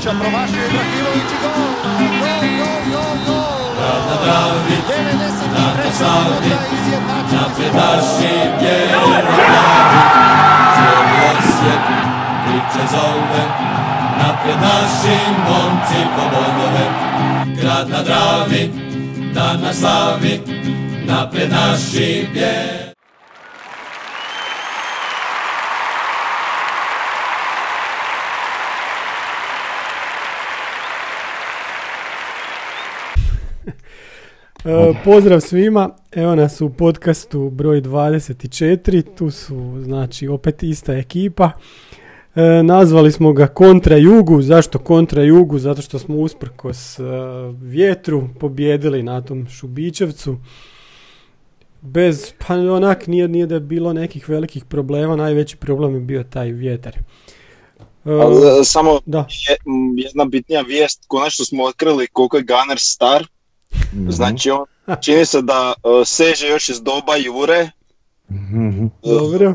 Ibrahimovića, promašio Ibrahimović i gol! Gol, gol, gol, gol! Grad na Dravi, 93. na Savi, minuta izjednačen napred naši bijeli glavi. Cijeli osjet priče zove, napred naši momci po bodove. Grad na Dravi, dan na slavi, napred naši bijeli. E, pozdrav svima, evo nas u podcastu broj 24, tu su znači opet ista ekipa. E, nazvali smo ga Kontra Jugu, zašto Kontra Jugu? Zato što smo usprkos e, vjetru pobjedili na tom Šubićevcu. Bez, pa onak nije, nije da je bilo nekih velikih problema, najveći problem je bio taj vjetar. E, Ali, samo da, jedna bitnija vijest, konačno smo otkrili koliko je Gunner star. Znači on čini se da e, seže još iz doba Jure, Mhm. Dobro.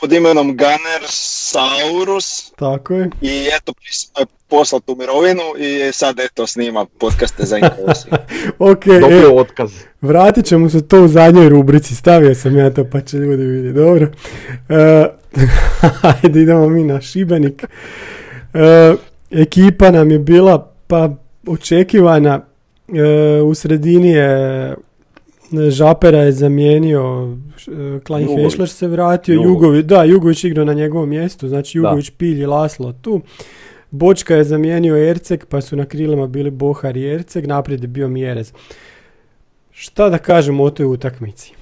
pod imenom Gunner Saurus tako je. i eto je poslat u mirovinu i sad eto snima podcaste za. Ok, Dobio evo, otkaz. Vratit ćemo se to u zadnjoj rubrici, stavio sam ja to pa će ljudi vidjeti, dobro. E, ajde idemo mi na Šibenik. E, ekipa nam je bila pa očekivana, E, u sredini je Žapera je zamijenio, e, Klein. Hešler se vratio, Jugović. Jugović, da, Jugović igrao na njegovom mjestu, znači Jugović, Pilj i Laslo tu. Bočka je zamijenio Erceg, pa su na krilima bili Bohar i Erceg, naprijed je bio Mjerez. Šta da kažemo o toj utakmici?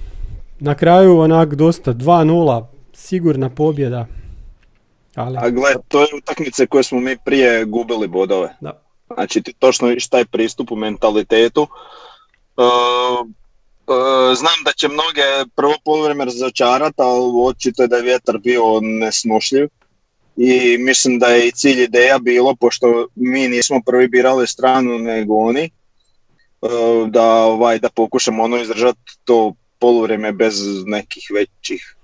Na kraju onak dosta 2-0, sigurna pobjeda. Ali, A gle, to je utakmice koje smo mi prije gubili bodove. Da. Znači ti točno vidiš taj pristup u mentalitetu. E, e, znam da će mnoge prvo poluvreme razočarati, ali očito je da je vjetar bio nesnošljiv. I mislim da je i cilj ideja bilo, pošto mi nismo prvi birali stranu nego oni, e, da, ovaj, da pokušamo ono izdržati to poluvreme bez nekih većih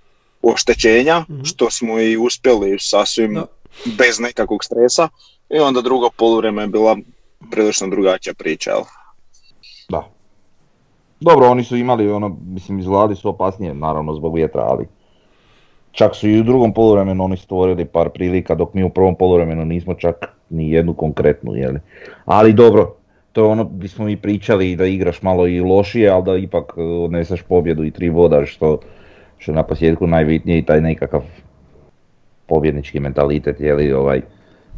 oštećenja, Mhm. što smo i uspjeli sasvim Da. Bez nekakvog stresa. I onda drugo poluvreme je bila prilično drugačija priča. Jel? Da. Dobro, oni su imali ono, mislim izgledali su opasnije naravno zbog vjetra, ali čak su i u drugom poluvremenu oni stvorili par prilika dok mi u prvom poluvremenu nismo čak ni jednu konkretnu, jeli. Ali dobro, to je ono gdje smo mi pričali da igraš malo i lošije, ali da ipak e, odneseš pobjedu i tri boda što, što je na posljedku najbitnije i taj nekakav pobjednički mentalitet, jeli, ovaj,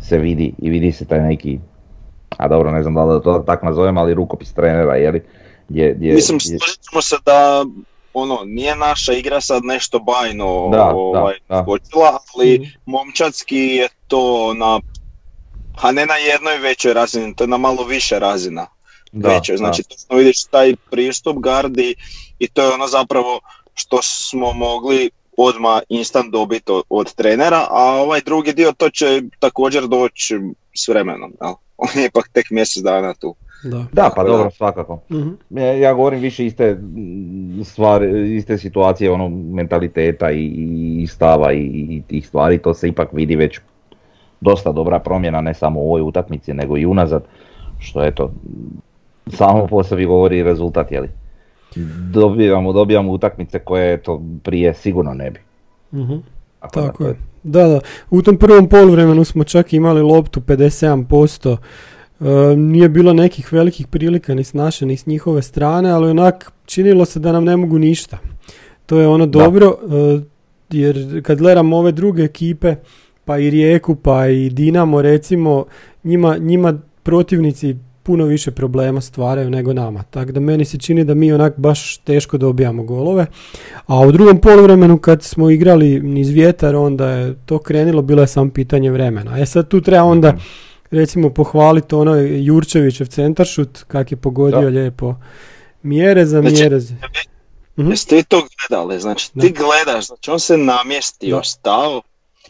se vidi i vidi se taj neki a dobro, ne znam da li da to tako nazovem, ali rukopis trenera, jeli? Gdje, gdje, Mislim, gdje- složit ćemo se da ono, nije naša igra sad nešto bajno Da, ovaj, da, da. skočila, ali Mhm. momčadski je to na, a ne na jednoj većoj razini, to je na malo više razina da, većoj. Znači, točno vidiš taj pristup gardi i to je ono zapravo što smo mogli odmah instant dobiti od, od trenera, a ovaj drugi dio to će također doći s vremenom. Jel? On je ipak tek mjesec dana tu. da. Da, pa da. dobro, svakako. Mhm. Ja, ja govorim više iste stvari, iste situacije, ono, mentaliteta i, i stava i, i tih stvari, to se ipak vidi već dosta dobra promjena, ne samo u ovoj utakmici, nego i unazad, što eto, samo po sebi govori rezultat, jeli. Dobijamo, dobijamo utakmice koje eto prije sigurno ne bi. Mhm. Tako to je. Da, da. U tom prvom poluvremenu smo čak imali loptu 57%. E, nije bilo nekih velikih prilika ni s naše ni s njihove strane, ali onak činilo se da nam ne mogu ništa. To je ono Da. dobro, e, jer kad gledam ove druge ekipe, pa i Rijeku, pa i Dinamo recimo, njima, njima protivnici puno više problema stvaraju nego nama. Tako da meni se čini da mi onak baš teško dobijamo golove. A u drugom poluvremenu kad smo igrali niz vjetar, onda je to krenilo, bilo je samo pitanje vremena. E sad tu treba onda recimo pohvaliti ono Jurčevićev centaršut, kak je pogodio Da. lijepo mjere za Znači, mjere. za- Mhm. Jeste ti to gledali? Znači Da. ti gledaš, znači on se namjestio, Da. stao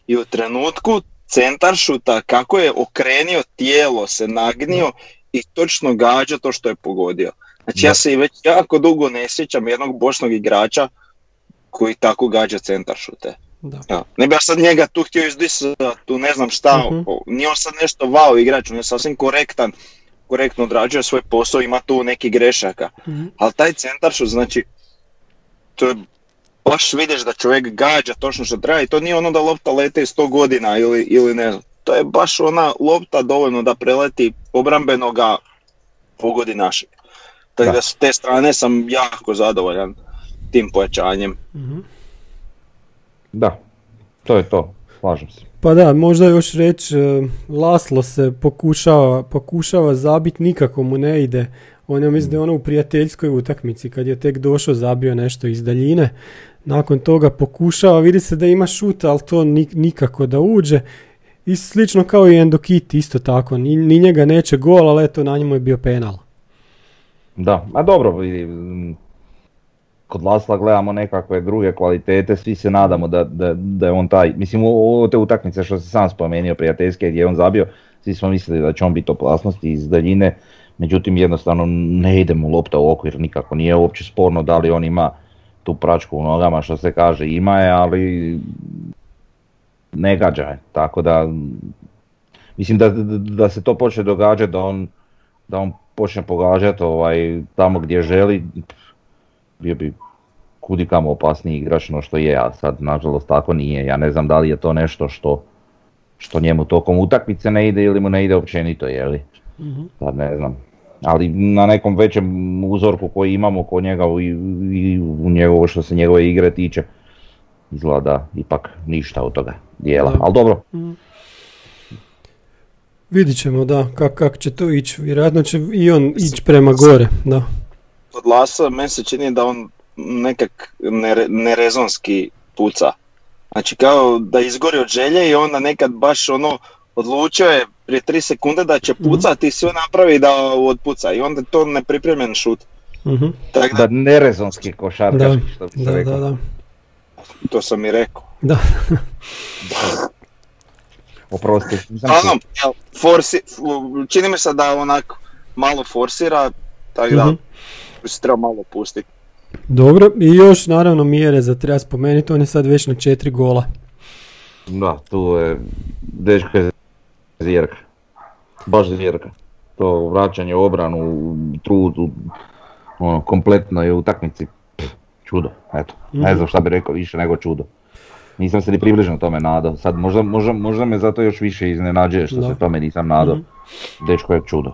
i u trenutku centar šuta kako je okrenio tijelo, se nagnio i točno gađa to što je pogodio. Znači ja se i već jako dugo ne sjećam jednog bošnog igrača koji tako gađa centar šute. Da. Ja. Ne bi ja sad njega tu htio izdisati, tu ne znam šta, Mhm. nije on sad nešto wow igrač, on je sasvim korektan, korektno odrađuje svoj posao, ima tu neki grešaka. Mhm. Ali taj centar što znači, to je, baš vidiš da čovjek gađa točno što treba i to nije ono da lopta lete 100 godina ili, ili ne znam. To je baš ona lopta dovoljno da preleti obrambenoga pogodi našeg. Tako Da. da s te strane sam jako zadovoljan tim pojačanjem. Mhm. Da, to je to, slažem se. Pa da, možda još reći, e, Laslo se pokušava, pokušava zabiti, nikako mu ne ide. On je mislim da je ono u prijateljskoj utakmici kad je tek došao zabio nešto iz daljine. Nakon toga pokušava, vidi se da ima šut, ali to ni- nikako da uđe. I slično kao i Endokit, isto tako. Ni, ni njega neće gol, ali eto na njemu je bio penal. Da, a dobro, mm, kod Lasla gledamo nekakve druge kvalitete, svi se nadamo da, da, da je on taj, mislim u, te utakmice što si sam spomenuo prijateljske gdje je on zabio, svi smo mislili da će on biti opasnosti iz daljine, međutim jednostavno ne ide mu lopta u okvir nikako, nije uopće sporno da li on ima tu pračku u nogama što se kaže, ima je, ali ne gađa je, tako da mislim da, da, se to počne događati, da on, da on počne pogađati ovaj, tamo gdje želi, bio bi kudi kamo opasniji igrač no što je, a sad nažalost tako nije. Ja ne znam da li je to nešto što, što njemu tokom utakmice ne ide ili mu ne ide općenito, je li? Sad ne znam. Ali na nekom većem uzorku koji imamo kod njega i, i u njegovo što se njegove igre tiče, izgleda ipak ništa od toga dijela. Da. Ali dobro, Vidit ćemo da kak, kak će to ići. Vjerojatno će i on ići prema gore. Da. Kod Lasa meni se čini da on nekak nere- nerezonski puca. Znači kao da izgori od želje i onda nekad baš ono odlučio je prije 3 sekunde da će pucati i sve napravi da otpuca i onda je to nepripremljen šut. Mhm. Tako da, da nerezonski košarkaš, što bi se Da, reklo. da, da. To sam i rekao. Da. Oprosti, nisam Uglavnom, jel, forsi, čini mi se da onako malo forsira, tako da bi se treba malo pustiti. Dobro, i još naravno mjere za treba spomenuti, on je sad već na četiri gola. Da, tu je dečko je zvjerka. Baš zvjerka. To vraćanje u obranu, trud, u- ono, kompletno je u utakmici. Čudo, eto. Ne znam šta bi rekao više nego čudo. Nisam se ni približno tome nadao. Sad možda, možda, možda me zato još više iznenađuje što Da. se tome nisam nadao. Dečko je čudo.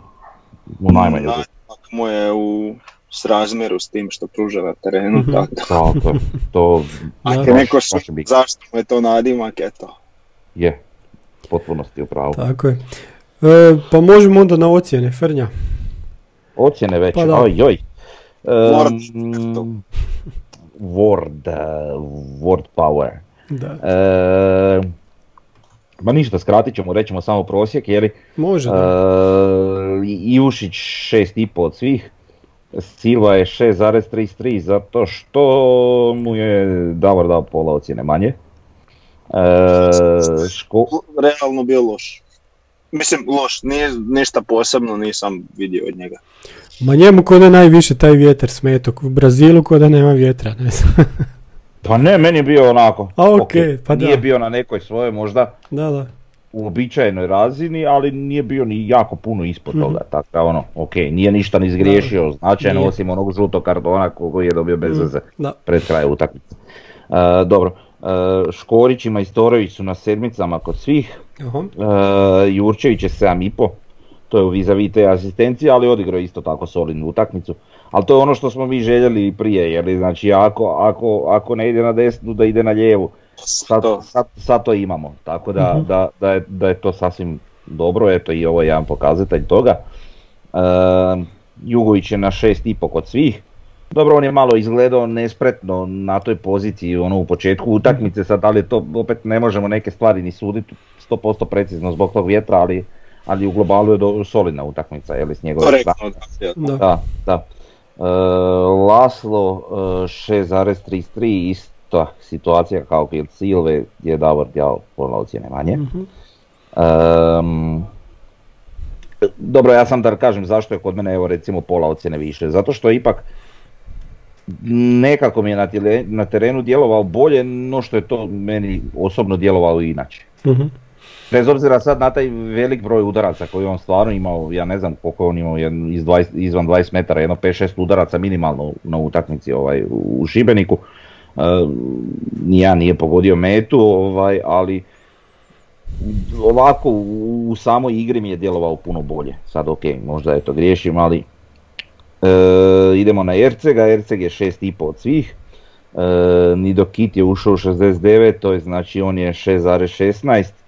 U najmanju. Najmak mu je u srazmjeru s tim što pruža na terenu, Mhm. tako je, to Da. Ako neko su, zašto mu je to nadimak, eto. je. U potpunosti u pravu. Tako je. E, pa možemo onda na ocjene, Frnja. Ocjene već, Pa da. oj joj. Word. Um, Word, uh, word power. Da. E, ma ništa, skratit ćemo, rećemo samo prosjek, jer Može, da. e, Ivušić 6,5 od svih, Silva je 6,33 zato što mu je Davor dao pola ocjene manje. E, ško, Realno bio loš. Mislim, loš, nije ništa posebno nisam vidio od njega. Ma njemu ko da najviše taj vjetar smeto. U Brazilu ko da nema vjetra, ne znam. pa ne, meni je bio onako. A, pa da. Nije bio na nekoj svojoj možda da, da. uobičajenoj razini, ali nije bio ni jako puno ispod Mhm. toga, tako da ono, ok, nije ništa ni zgriješio značajno Nije. osim onog žutog kartona koji je dobio bez Mm, veze da. pred kraj utakmice. E, dobro, e, Škorić i Majstorović su na sedmicama kod svih, Aha. e, Jurčević je 7,5, to je u vis te asistencije, ali odigrao isto tako solidnu utakmicu. Ali to je ono što smo mi željeli i prije, jer znači ako, ako, ako ne ide na desnu, da ide na lijevu. Sad To. sad, sad to imamo, tako da, Mhm. da, da, je, da je to sasvim dobro, eto i ovo je jedan pokazatelj toga. E, Jugović je na 6,5 kod svih. Dobro, on je malo izgledao nespretno na toj poziciji ono u početku utakmice, sad ali to opet ne možemo neke stvari ni suditi 100% precizno zbog tog vjetra, ali, ali u globalu je do, solidna utakmica, je li s njegove Korektno, da. Da. Da. E, Laslo e, 6,33 ista situacija kao kod Silve gdje je Davor djao pola ocjene manje. Mhm. Ehm, dobro, ja sam da kažem zašto je kod mene evo recimo pola ocjene više. Zato što ipak nekako mi je na, tjele- na terenu djelovao bolje no što je to meni osobno djelovalo inače. Mhm. Bez obzira sad na taj velik broj udaraca koji on stvarno imao, ja ne znam koliko on imao iz 20, izvan 20 metara, jedno 5-6 udaraca minimalno na utakmici ovaj, u Šibeniku. E, Nijedan nije pogodio metu, ovaj, ali ovako u, u samoj igri mi je djelovao puno bolje. Sad ok, možda je to griješim, ali e, idemo na Ercega, Erceg je 6,5 od svih. E, Nidokit je ušao u 69, to je znači on je 6,16.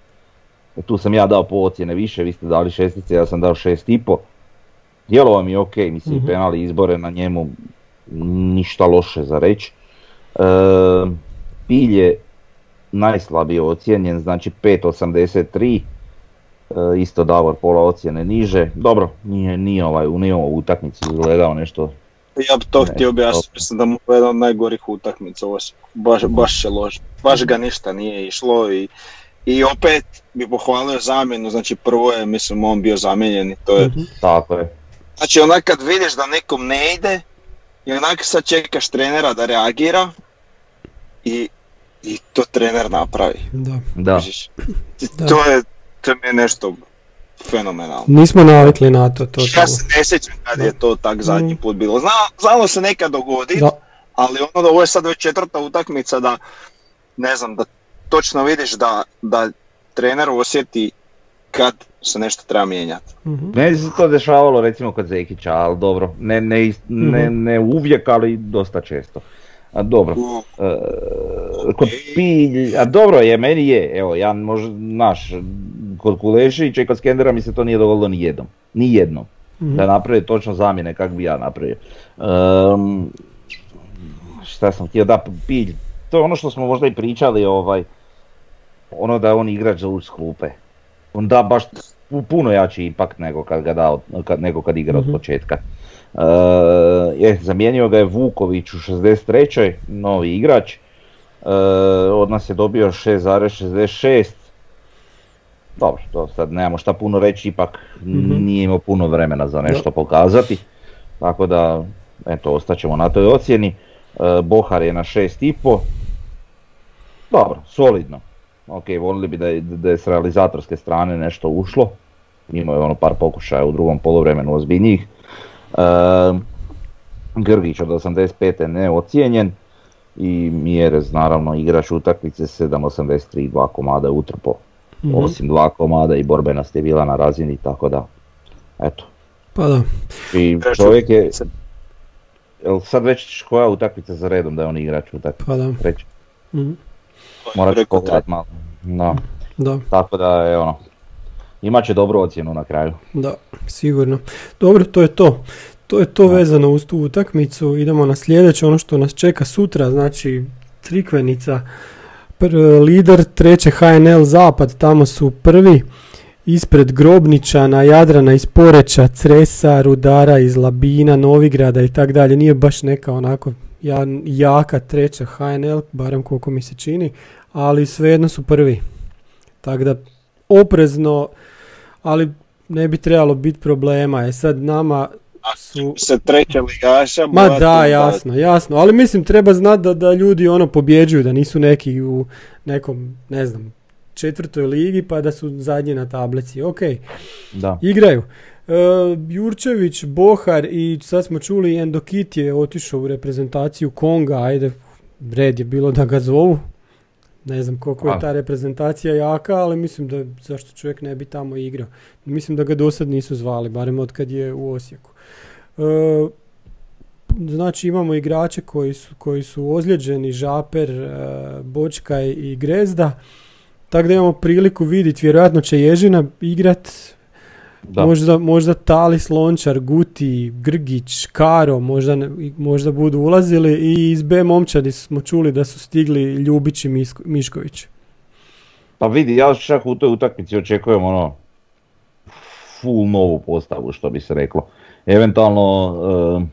Tu sam ja dao po ocjene više, vi ste dali šestice, ja sam dao 6,5. Djelovao mi je ok, mislim Mhm. penali izbore na njemu ništa loše za reći. E, Pilj je najslabije ocijenjen, znači 5.83, e, isto Davor pola ocjene niže. Dobro, nije, nije, ovaj, nije ovo utakmici izgledao nešto Ja bi to Ne, htio objasniti, mislim da mu je jedna od najgorih utakmica u Osijeku. Baš, baš je loš. Baš ga ništa nije išlo i, i opet bi pohvalio zamjenu, znači prvo je, mislim, on bio zamijenjen i to je... Mhm. tako je. Znači onak kad vidiš da nekom ne ide i onak sad čekaš trenera da reagira i, i to trener napravi. Da. Da. To je, to je mi nešto fenomenalno. Nismo navikli na to, to Ja se ne sjećam kad je to tak zadnji put bilo. Zna, znalo se nekad dogoditi, Da, ali ono da ovo je sad već četvrta utakmica da, ne znam, da točno vidiš da, da trener osjeti kad se nešto treba mijenjati. mhm. Meni se to dešavalo recimo kod Zekića, ali dobro, ne, ne, is- ne, Mhm. ne uvijek, ali dosta često. A dobro, e, kod Pilj, a dobro je, meni je, evo, ja možda, naš, kod Kulešića i kod Skendera mi se to nije dogodilo ni jednom, ni jednom, Mhm. da naprave točno zamjene kak bi ja napravio. Ehm, šta sam htio, da, Pilj, to je ono što smo možda i pričali, ovaj, ono da je on igrač za uz klupe. On da baš pu- puno jači ipak nego kad ga da, kad, nego kad igra Mhm. od početka. E, je, zamijenio ga je Vuković u 63. novi igrač. E, od nas je dobio 6,66. Dobro, to sad nemamo šta puno reći, ipak Mhm. nije imao puno vremena za nešto pokazati. Tako da, eto, ostaćemo na toj ocjeni. Bohar je na 6,5. Dobro, solidno. Ok, volili bi da je, da je s realizatorske strane nešto ušlo. Imao je ono par pokušaja u drugom poluvremenu ozbiljnijih. E, Grgić od 85. neocijenjen. I Mjerez naravno igrač utakmice 7.83, dva komada je utrpo. Mhm. Osim dva komada i borbenost je bila na razini, tako da, eto. Pa da. I čovjek je, jel sad već koja utakmica za redom da je on igrač utakmice? Pa da. Mhm. Morat ću pogledat malo. Da. Da, Tako da je ono, imat će dobru ocjenu na kraju. da, sigurno. Dobro, to je to. To je to vezano uz tu utakmicu. Idemo na sljedeće, ono što nas čeka sutra, znači Crikvenica. Pr- lider treće HNL Zapad, tamo su prvi. Ispred Grobničana, Jadrana iz Poreča, Cresa, Rudara iz Labina, Novigrada i tak dalje. Nije baš neka onako ja- jaka treća HNL, barem koliko mi se čini, ali svejedno su prvi. Tako da oprezno, ali ne bi trebalo biti problema. Je sad nama su... Se treća ligaša. Ma da, jasno, jasno. Ali mislim treba znati da, da ljudi ono pobjeđuju, da nisu neki u nekom, ne znam, četvrtoj ligi pa da su zadnji na tablici. Ok, Da. igraju. E, Jurčević, Bohar i sad smo čuli Endokit je otišao u reprezentaciju Konga, ajde, red je bilo da ga zovu. Ne znam koliko je ta reprezentacija jaka, ali mislim da zašto čovjek ne bi tamo igrao. Mislim da ga do sad nisu zvali, barem od kad je u Osijeku. E, znači imamo igrače koji su, koji su ozlijeđeni, Žaper, e, Bočkaj i Grezda. Tako da imamo priliku vidjeti, vjerojatno će Ježina igrat, Da. Možda, možda Talis, Lončar, Guti, Grgić, Karo možda, možda budu ulazili i iz B momčadi smo čuli da su stigli Ljubić i Mišković. Pa vidi, ja čak u toj utakmici očekujem ono full novu postavu što bi se reklo. Eventualno eh,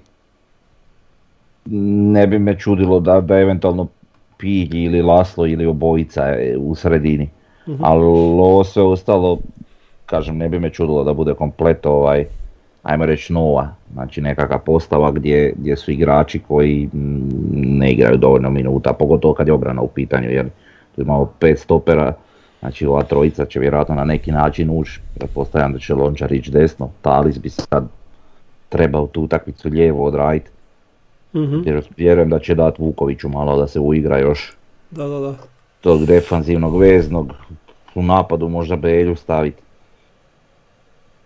ne bi me čudilo da, da eventualno Pilj ili Laslo ili obojica je u sredini. Mhm. Ali ovo sve ostalo, kažem, ne bi me čudilo da bude komplet ovaj ajmo reći nova, znači nekakva postava gdje, gdje su igrači koji mm, ne igraju dovoljno minuta, pogotovo kad je obrana u pitanju, jer tu imamo pet stopera, znači ova trojica će vjerojatno na neki način ući, pretpostavljam da će Lončar ići desno, Talis bi sad trebao tu utakmicu lijevo odraditi, Mhm. jer vjerujem da će dati Vukoviću malo da se uigra još Da, da, da. tog defanzivnog veznog, u napadu možda Belju staviti.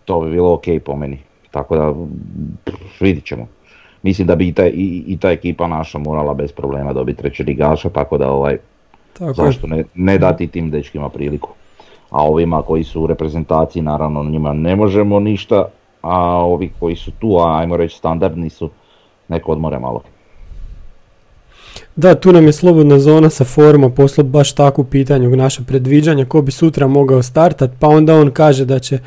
To bi bilo ok po meni. Tako da pff, vidit ćemo. Mislim da bi i, taj, i, i ta ekipa naša morala bez problema dobiti treći ligaša, tako da ovaj, Tako zašto ne, ne dati tim dečkima priliku. A ovima koji su u reprezentaciji naravno njima ne možemo ništa, a ovi koji su tu, a ajmo reći standardni su, neko odmore malo. Da, tu nam je slobodna zona sa foruma poslao baš takvu pitanju naše predviđanja ko bi sutra mogao startat, pa onda on kaže da će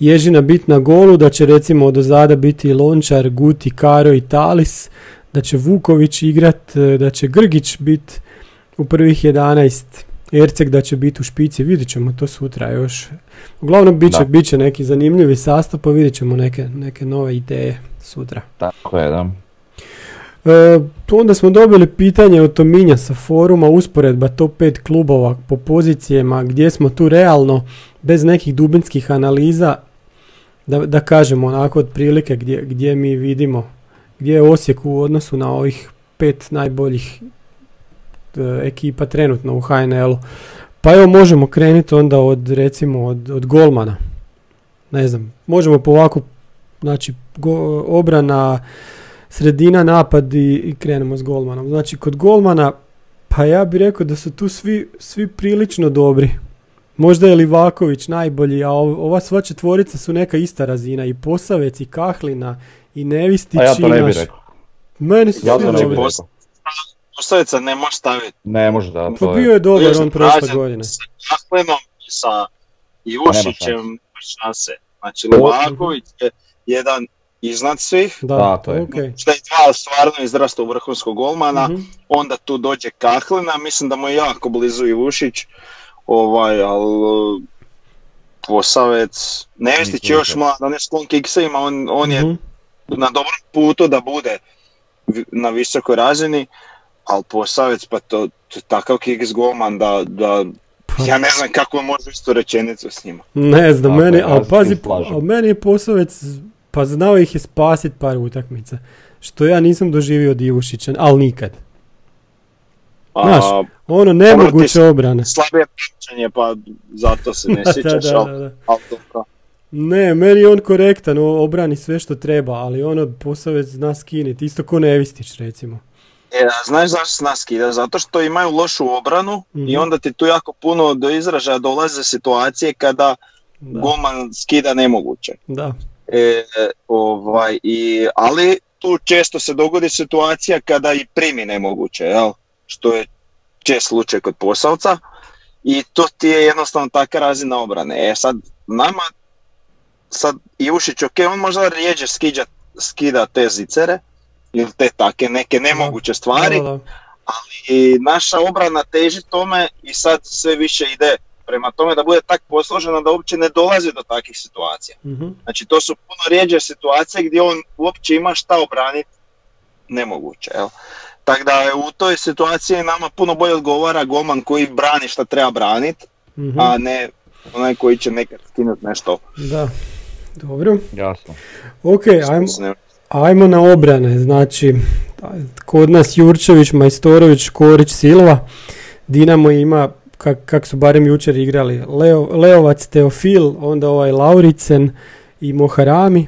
Ježina biti na golu, da će recimo od ozada biti Lončar, Guti, Karo i Talis, da će Vuković igrat, da će Grgić biti u prvih 11, Erceg da će biti u špici, vidit ćemo to sutra još. Uglavnom bit će, bit će neki zanimljivi sastav, pa vidit ćemo neke, neke nove ideje sutra. Tako je, da. E, onda smo dobili pitanje od Tominja sa foruma, usporedba top 5 klubova po pozicijama, gdje smo tu realno, bez nekih dubinskih analiza, da, da kažemo onako otprilike gdje, gdje mi vidimo, gdje je Osijek u odnosu na ovih pet najboljih e, ekipa trenutno u HNL-u. Pa evo možemo krenuti onda od recimo od, od golmana. Ne znam, možemo po ovako, znači go- obrana, sredina, napad i, i krenemo s golmanom. Znači kod golmana, pa ja bih rekao da su tu svi, svi prilično dobri. Možda je Livaković najbolji, a ov- ova sva četvorica su neka ista razina. I Posavec, i Kahlina, i Nevistić, A ja to ne bih naš- rekao. Meni su Ja svi to ne bih dobri. Pos- rekao. Postavica ne može staviti. Ne može da, Pa to bio je. dobar on prošle godine. Sa Kahlenom i sa Ivušićem nema šanse. Znači Livaković je jedan iznad svih. Da, Tako je. okej. Šta je dva stvarno izrasta u vrhunskog golmana. Mhm. Onda tu dođe Kahlina, mislim da mu je jako blizu Ivušić. Ovaj, ali Posavec, Nevistić je Nisam još mlad, on je sklon kiksevima, on, on je Mhm. na dobrom putu da bude na visokoj razini, ali Posavec pa to, to je takav kiks golman da, da Pa- ja ne znam kako može istu rečenicu s njima. Ne znam, Tako meni, je, ja ali pazi, ali meni je Posavec, pa znao ih je spasit par utakmica. Što ja nisam doživio od Ivušića, ali nikad. A, Znaš, Ono, nemoguće ti- obrane. slabije praćenje, pa zato se ne sjećaš, da, da, da. ali dobro. Ne, meni je on korektan, obrani sve što treba, ali ono Posavec zna skinit, isto ko Nevistić recimo. E, a znaš zašto nas skida? Zato što imaju lošu obranu i Mhm. onda ti tu jako puno do izražaja dolaze situacije kada Da, golman skida nemoguće. da. E, ovaj, i, ali tu često se dogodi situacija kada i primi nemoguće, jel? što je čest slučaj kod posavca i to ti je jednostavno taka razina obrane. E sad, nama, sad Ivušić, ok, on možda rijeđe skida, skida te zicere ili te take neke nemoguće stvari, Da, da, da. i naša obrana teži tome i sad sve više ide prema tome da bude tak posložena da uopće ne dolazi do takvih situacija. Mhm. Znači to su puno rijeđe situacije gdje on uopće ima šta obraniti nemoguće. Jel? Tako da u toj situaciji nama puno bolje odgovara golman koji brani šta treba braniti, Mhm. a ne onaj koji će nekad skinuti nešto. Da, dobro. Jasno. Ok, ajmo, Ajmo na obrane, znači kod nas Jurčević, Majstorović, Korić, Silva, Dinamo ima, kak, kak su barem jučer igrali, Leo, Leovac, Teofil, onda ovaj Lauricen i Moharami.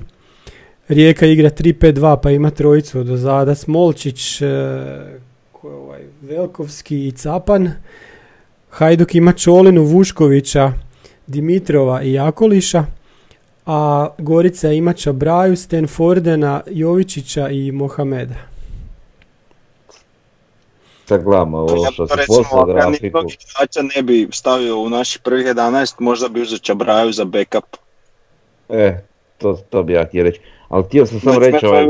Rijeka igra 3-5-2 pa ima trojicu od ozada, Smolčić, e, ovaj, Velkovski i Capan. Hajduk ima Čolinu, Vuškovića, Dimitrova i Jakoliša a Gorica ima Čabraju, Stenfordena, Jovičića i Mohameda. Sad gledamo ovo Ja što to se recimo, poslao ako ja ne bi stavio u naših prvih 11, možda bi uzeo Čabraju za backup. E, to, to bi ja htio reći. Ali htio sam samo Znači, reći ovaj...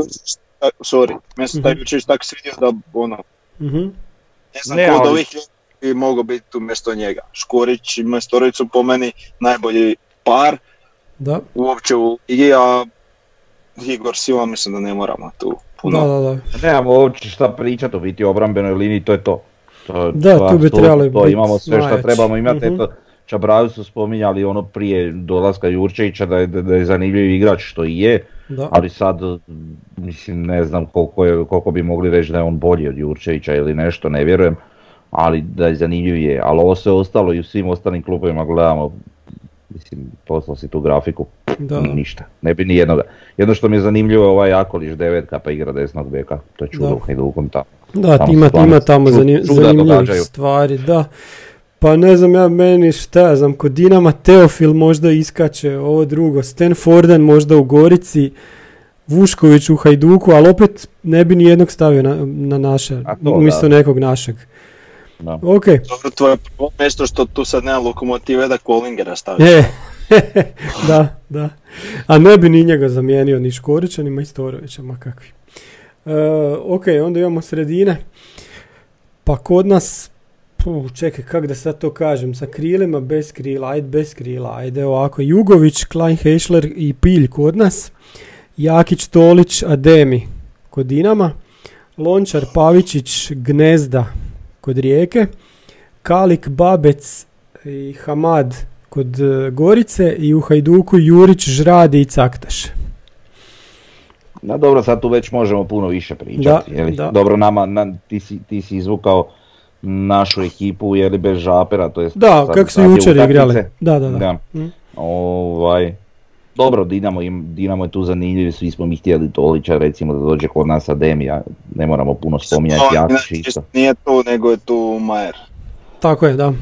Sorry, meni se taj Mhm. Vučić tako svidio da ono, Mhm. ne znam Ne, ko od ali- ovih ljudi bi mogao biti umjesto njega. Škorić i Majstorić su po meni najbolji par Da, uopće u ligi, a Igor Silva, mislim da ne moramo tu puno. Da, da, da. Nemamo uopće šta pričati o biti obrambenoj liniji, to je to. to Da, to tu bi trebali to, biti imamo sve što trebamo imati, Mhm. eto, Čabraju su spominjali ono prije dolaska Jurčevića da je, da je zanimljiv igrač što i je, da. ali sad mislim ne znam koliko, je, koliko bi mogli reći da je on bolji od Jurčevića ili nešto, ne vjerujem, ali da je zanimljiv je, ali ovo sve ostalo i u svim ostalim klubovima gledamo, mislim poslao si tu grafiku, Da. ništa, ne bi ni jednoga. Jedno što mi je zanimljivo je ovaj Akoliš devetka pa igra desnog beka, to je čudo Da. u Hajdukom tamo. Da, Tamo ima, ima tamo zanim, zanimljivih stvari, da. Pa ne znam ja meni šta ja znam, kod Dinama Teofil možda iskače ovo drugo, Stanforden možda u Gorici, Vušković u Hajduku, ali opet ne bi ni jednog stavio na, na naše, umjesto nekog našeg. Da. Ok, Dobro, tvoje prvo mjesto što tu sad nema lokomotive da Kolingera stavi. e, da, da. A ne bi ni njega zamijenio ni Škorića, ni Majstorovića, ma kakvi. E, ok, onda imamo sredine. Pa kod nas, puh, čekaj, kak da sad to kažem, sa krilima, bez krila, ajde bez krila, ajde ovako, Jugović, Klein Heischler i Pilj kod nas, Jakić, Tolić, Ademi kod Dinama, Lončar, Pavičić, Gnezda kod Rijeke, Kalik, Babec i Hamad kod e, Gorice i u Hajduku Jurić, Žradi i Caktaš. No dobro, sad tu već možemo puno više pričati. Da, je li? da. Dobro, nama, na, ti, si, ti si izvukao našu ekipu, je li bez žapera, to jest... Da, kako su jučer igrali. Da, da, da. Da. Mm. Ovaj, dobro, Dinamo, im, Dinamo je tu zanimljiv, svi smo mi htjeli Tolića, recimo da dođe kod nas Ademija, ne moramo puno spominjati, inače, isto. Nije tu, nego je tu Majer. Tako je, da.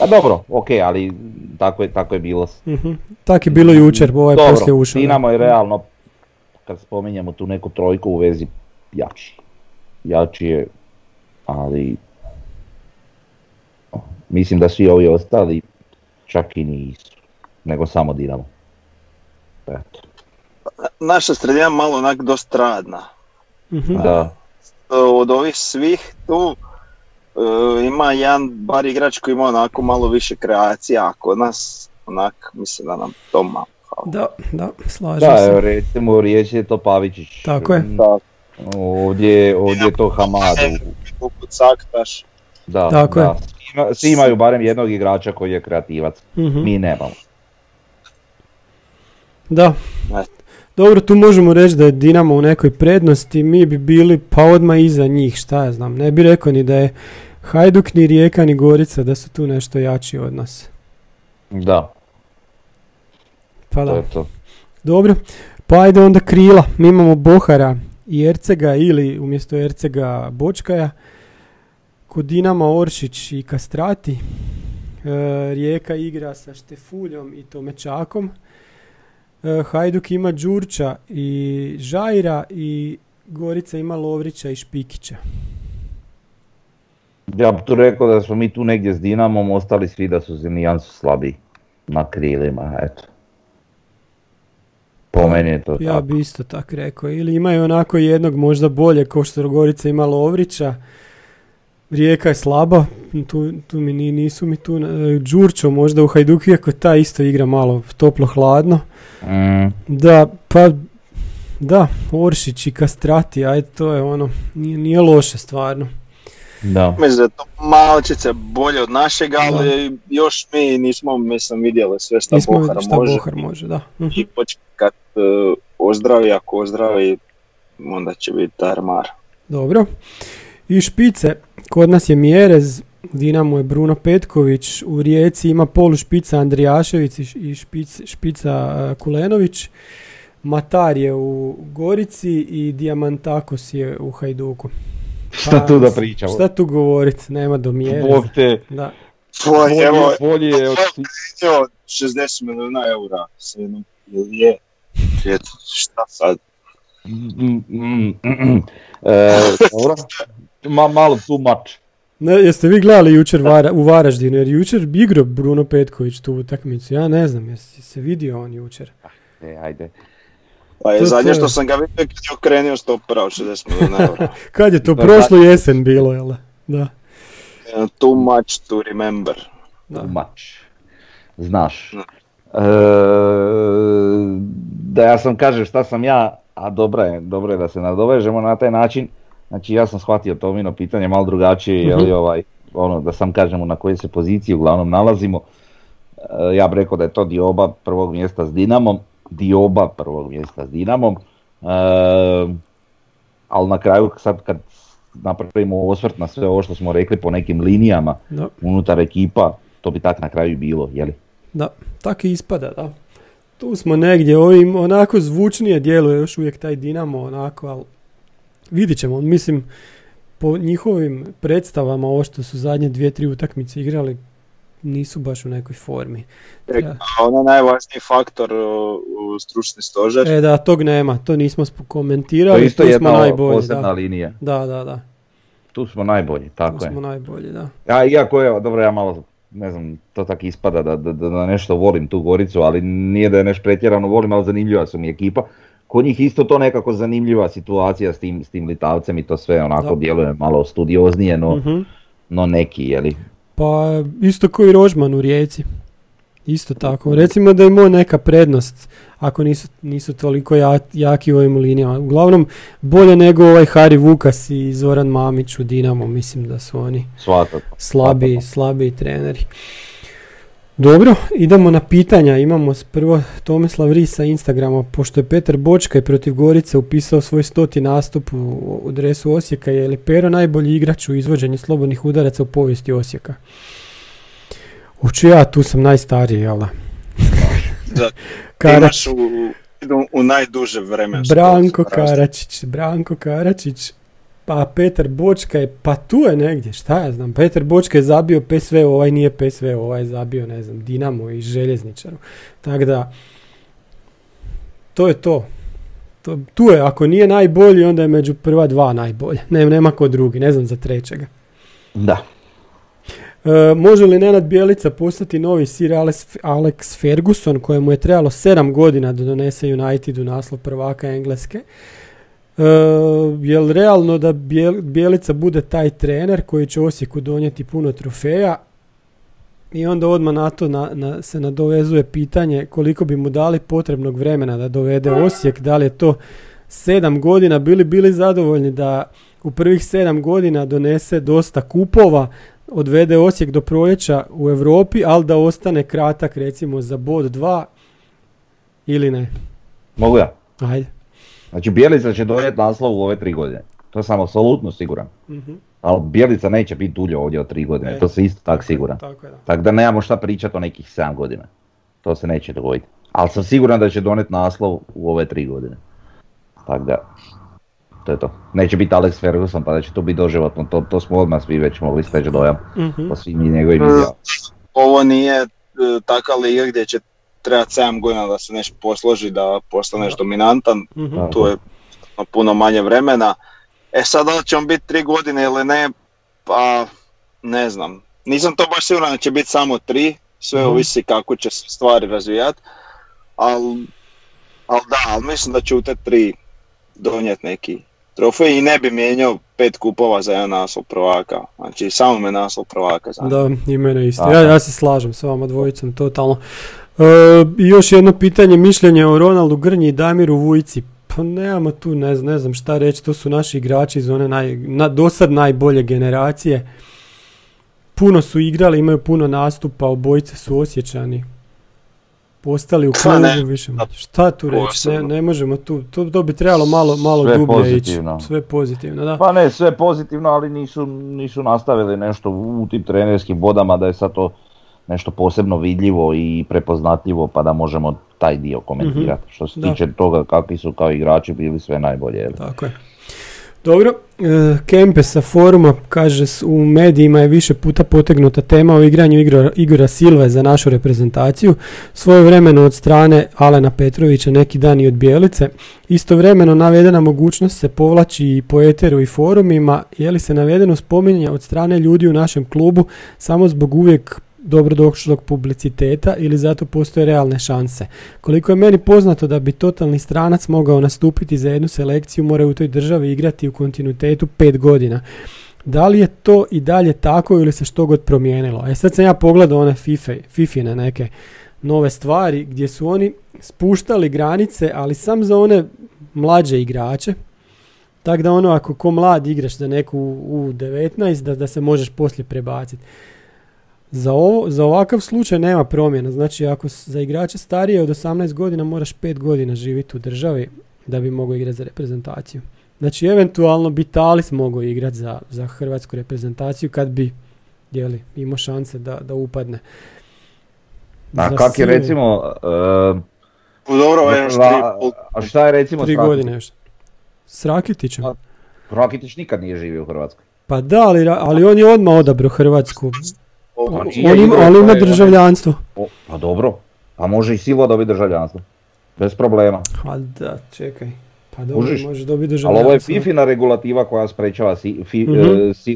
A dobro, ok, ali tako je, tako je bilo. Mhm. Tak je bilo jučer, ovaj dobro, poslije ušao. Dinamo je realno, kad spominjemo tu neku trojku u vezi, jači. Jači je, ali mislim da svi ovi ostali čak i nisu, nego samo Dinamo. Eto, Naša sredina malo onak dosta radna. Mhm. da, Od ovih svih tu e, ima jedan bar igrač koji ima onako malo više kreacija, a kod nas onak mislim da nam to malo. Da, da, slažem da, se. evo recimo riječ je to Pavičić. Tako je. Da, Ovdje, ovdje je to Hamadu. poput Saktaš. Da, Tako je. da. Svi, ima- svi imaju barem jednog igrača koji je kreativac. Mhm. Mi nemamo. Da. Dobro, tu možemo reći da je Dinamo u nekoj prednosti, mi bi bili pa odmah iza njih, šta ja znam. Ne bi rekao ni da je Hajduk, ni Rijeka, ni Gorica da su tu nešto jači od nas. Da, Pa to da. je to. Dobro, pa ajde onda krila. Mi imamo Bohara i Ercega ili umjesto Ercega Bočkaja. Kod Dinama Oršić i Kastrati. E, Rijeka igra sa Štefuljom i Tomečakom. E, Hajduk ima Đurča i Žajra i Gorica ima Lovrića i Špikića. Ja bi tu rekao da smo mi tu negdje s Dinamom, ostali svi da su nijansu slabiji na krilima, eto. Po meni je to Ja tako. bi isto tak rekao. Ili imaju onako jednog možda bolje, kao što Gorica ima Lovrića. Rijeka je slaba, tu, tu mi ni- nisu mi tu, e, Đurčo možda u Hajduku, iako ta isto igra malo toplo-hladno. Mm, Da, pa, da, Oršić i Kastrati, ajde, to je ono, nije, nije loše stvarno. da. Mislim da je to malčice bolje od našeg, ali još mi nismo, mislim, vidjeli sve što Nismo Bohar šta može. Bohar može, da. Mhm. I počet kad e, ozdravi, ako ozdravi, onda će biti tarmar. Dobro. I špice, kod nas je Mjerez, Dinamo je Bruno Petković, u Rijeci ima polu špica Andrijašević i špic, špica Kulenović, Matar je u Gorici i Diamantakos je u Hajduku. Šta Pa, tu da pričamo? Šta tu govorit, nema do Mjereza. Bog te, Da. Tvoj, evo, bolje, bolje je od ti- evo, 60 milijuna eura jednom, ili je? Eto, šta sad? Mm, mm, mm, mm. E, dobro. Ma, malo too much. Ne, jeste vi gledali jučer Vara- u Varaždinu, jer jučer igrao Bruno Petković tu utakmicu, ja ne znam, jesi se vidio on jučer. E, ajde. Pa je To- zadnje je- što sam ga vidio kad je okrenio stopera od 60 milijuna eura. Kad je to, Da, prošlu jesen bilo, jel da? Da. Uh, Too much to remember. da. Too much. Znaš. da ja sam kažem šta sam ja, a dobro je, dobro je da se nadovežemo na taj način. Znači ja sam shvatio Tomino pitanje malo drugačije, je li ovaj, ono, da sam kažemo na kojoj se poziciji uglavnom nalazimo. E, ja bih rekao da je to dioba prvog mjesta s Dinamom, dioba prvog mjesta s Dinamom. E, ali na kraju sad kad napravimo osvrt na sve ovo što smo rekli po nekim linijama Da. unutar ekipa, to bi tak na kraju bilo, jeli? Da, tako i ispada, da. Tu smo negdje, ovim onako zvučnije djeluje još uvijek taj Dinamo, onako, ali vidit ćemo. Mislim, po njihovim predstavama, ovo što su zadnje dvije, tri utakmice igrali, nisu baš u nekoj formi. Treba- A ono najvažniji faktor u, stručni stožer. E da, tog nema, to nismo To komentirali, je isto tu smo jedna najbolji, posebna da. linija. Da, da, da, Tu smo najbolji, tu tako je. smo najbolji, da. Ja, iako je, dobro ja malo, ne znam, to tak ispada da, da, da nešto volim tu Goricu, ali nije da je nešto pretjerano volim, ali zanimljiva su mi ekipa. Kod njih isto to nekako zanimljiva situacija s tim, s tim Litavcem i to sve onako Da. djeluje malo studioznije, no, Mhm. no neki, jeli. Pa isto kao i Rožman u Rijeci. Isto tako. Recimo da je imao neka prednost ako nisu, nisu toliko ja- jaki u ovim linijama. Uglavnom bolje nego ovaj Hari Vukas i Zoran Mamić u Dinamo. Mislim da su oni Svakako. slabiji treneri. Dobro, idemo na pitanja. Imamo prvo Tomislav Ris sa Instagrama. Pošto je Petar Bočkaj protiv Gorice upisao svoj stoti nastup u, u dresu Osijeka, je li Pero najbolji igrač u izvođenju slobodnih udaraca u povijesti Osijeka? Uću ja, tu sam najstariji, jel da? Imaš u, u najduže vremensko Branko. Karačić, Branko Karačić, pa Petar Bočka je, pa tu je negdje, šta ja znam, Petar Bočka je zabio PSV, ovaj nije PSV, ovaj je zabio, ne znam, Dinamo i Željezničaru. Tako da, to je to. to. Tu je, ako nije najbolji, onda je među prva dva najbolje. Ne, nema ko drugi, ne znam za trećega. Da. E, može li Nenad Bjelica postati novi Sir Alex, Alex Ferguson kojemu je trebalo 7 godina da donese Unitedu naslov prvaka Engleske? E, je li realno da Bjel- Bjelica bude taj trener koji će Osijeku donijeti puno trofeja? I onda odmah na to na, na- se nadovezuje pitanje koliko bi mu dali potrebnog vremena da dovede Osijek, da li je to 7 godina, bili bili zadovoljni da u prvih 7 godina donese dosta kupova, odvede Osijek do proljeća u Europi, ali da ostane kratak recimo za bod 2 ili ne. Mogu ja? Ajde. Znači Bijelica će donijeti naslov u ove tri godine. To sam apsolutno siguran. Mhm. Ali Bijelica neće biti dulje ovdje od tri godine, E, to se isto tak siguran. Tako je, da. Tako da nemamo šta pričati o nekih 7 godina. To se neće dogoditi. Ali sam siguran da će donijeti naslov u ove tri godine. Tako da, to je to. Neće biti Alex Ferguson pa da će to biti doživotno, to, to smo odmah svi već mogli steći dojam Mhm. po svim i njegovim izjavama. Ovo nije e, takva liga gdje će trebati 7 godina da se nešto posloži, da postaneš Da. dominantan, Mhm. Da. tu je puno manje vremena. E sad da li će on biti 3 godine ili ne, pa ne znam. Nisam to baš siguran da će biti samo 3, sve Mhm. ovisi kako će se stvari razvijati, ali al da, ali mislim da će u te 3 donijeti neki trofej i ne bi mijenjao pet kupova za jedan naslov prvaka. Znači samo me naslov prvaka zanima. Da, i mene isto. Ja, ja se slažem s vama dvojicom, totalno. E, I još jedno pitanje, mišljenje o Ronaldu Grnji i Damiru Vujci. Pa nemamo tu, ne, znam- ne znam šta reći, to su naši igrači iz one naj, na, dosad najbolje generacije. Puno su igrali, imaju puno nastupa, obojice su osjećani. Postali u Pa klubu više. Šta tu reći, ne, možemo tu, to, to bi trebalo malo, malo Sve dublje ići. pozitivno. Sve pozitivno, da. Pa ne, sve pozitivno, ali nisu, nisu nastavili nešto u tim trenerskim vodama da je sad to nešto posebno vidljivo i prepoznatljivo pa da možemo taj dio komentirati. Što se Da. tiče toga kakvi su kao igrači bili sve najbolje. je li? Tako je. Dobro, e, Kempe sa foruma kaže u medijima je više puta potegnuta tema o igranju Igora, Igora Silve za našu reprezentaciju. Svoje vremeno od strane Alena Petrovića, neki dan i od Bijelice. Istovremeno navedena mogućnost se povlači i po eteru i forumima. Je li se navedeno spominje od strane ljudi u našem klubu samo zbog uvijek dobrodošlog publiciteta ili zato postoje realne šanse. Koliko je meni poznato da bi totalni stranac mogao nastupiti za jednu selekciju, mora u toj državi igrati u kontinuitetu pet godina. Da li je to i dalje tako ili se što god promijenilo? E sad sam ja pogledao one FIFA, Fifine neke nove stvari gdje su oni spuštali granice, ali sam za one mlađe igrače. Tako da ono ako ko mlad igraš za neku u 19 da, da se možeš poslije prebaciti. Za, ovo, za ovakav slučaj nema promjena. Znači ako za igrače starije od 18 godina moraš 5 godina živjeti u državi da bi mogao igrati za reprezentaciju. Znači eventualno bi Talis mogao igrati za, za hrvatsku reprezentaciju kad bi jeli, imao šanse da, da upadne. A Za kak je silu- recimo... e, Dobro, ovo je još a, tri a šta je recimo Tri godine još. S Rakitićem? A- Rakitić nikad nije živio u Hrvatskoj. Pa da, ali, ali on je odmah odabrao Hrvatsku. Pa On ima, ali ima državljanstvo. O, pa dobro, pa može i silo dobiti državljanstvo. Bez problema. Pa da, čekaj. Pa dobro, može dobiti Ali državljanstvo. ovo je Fifina regulativa koja sprečava si, fi, Mhm.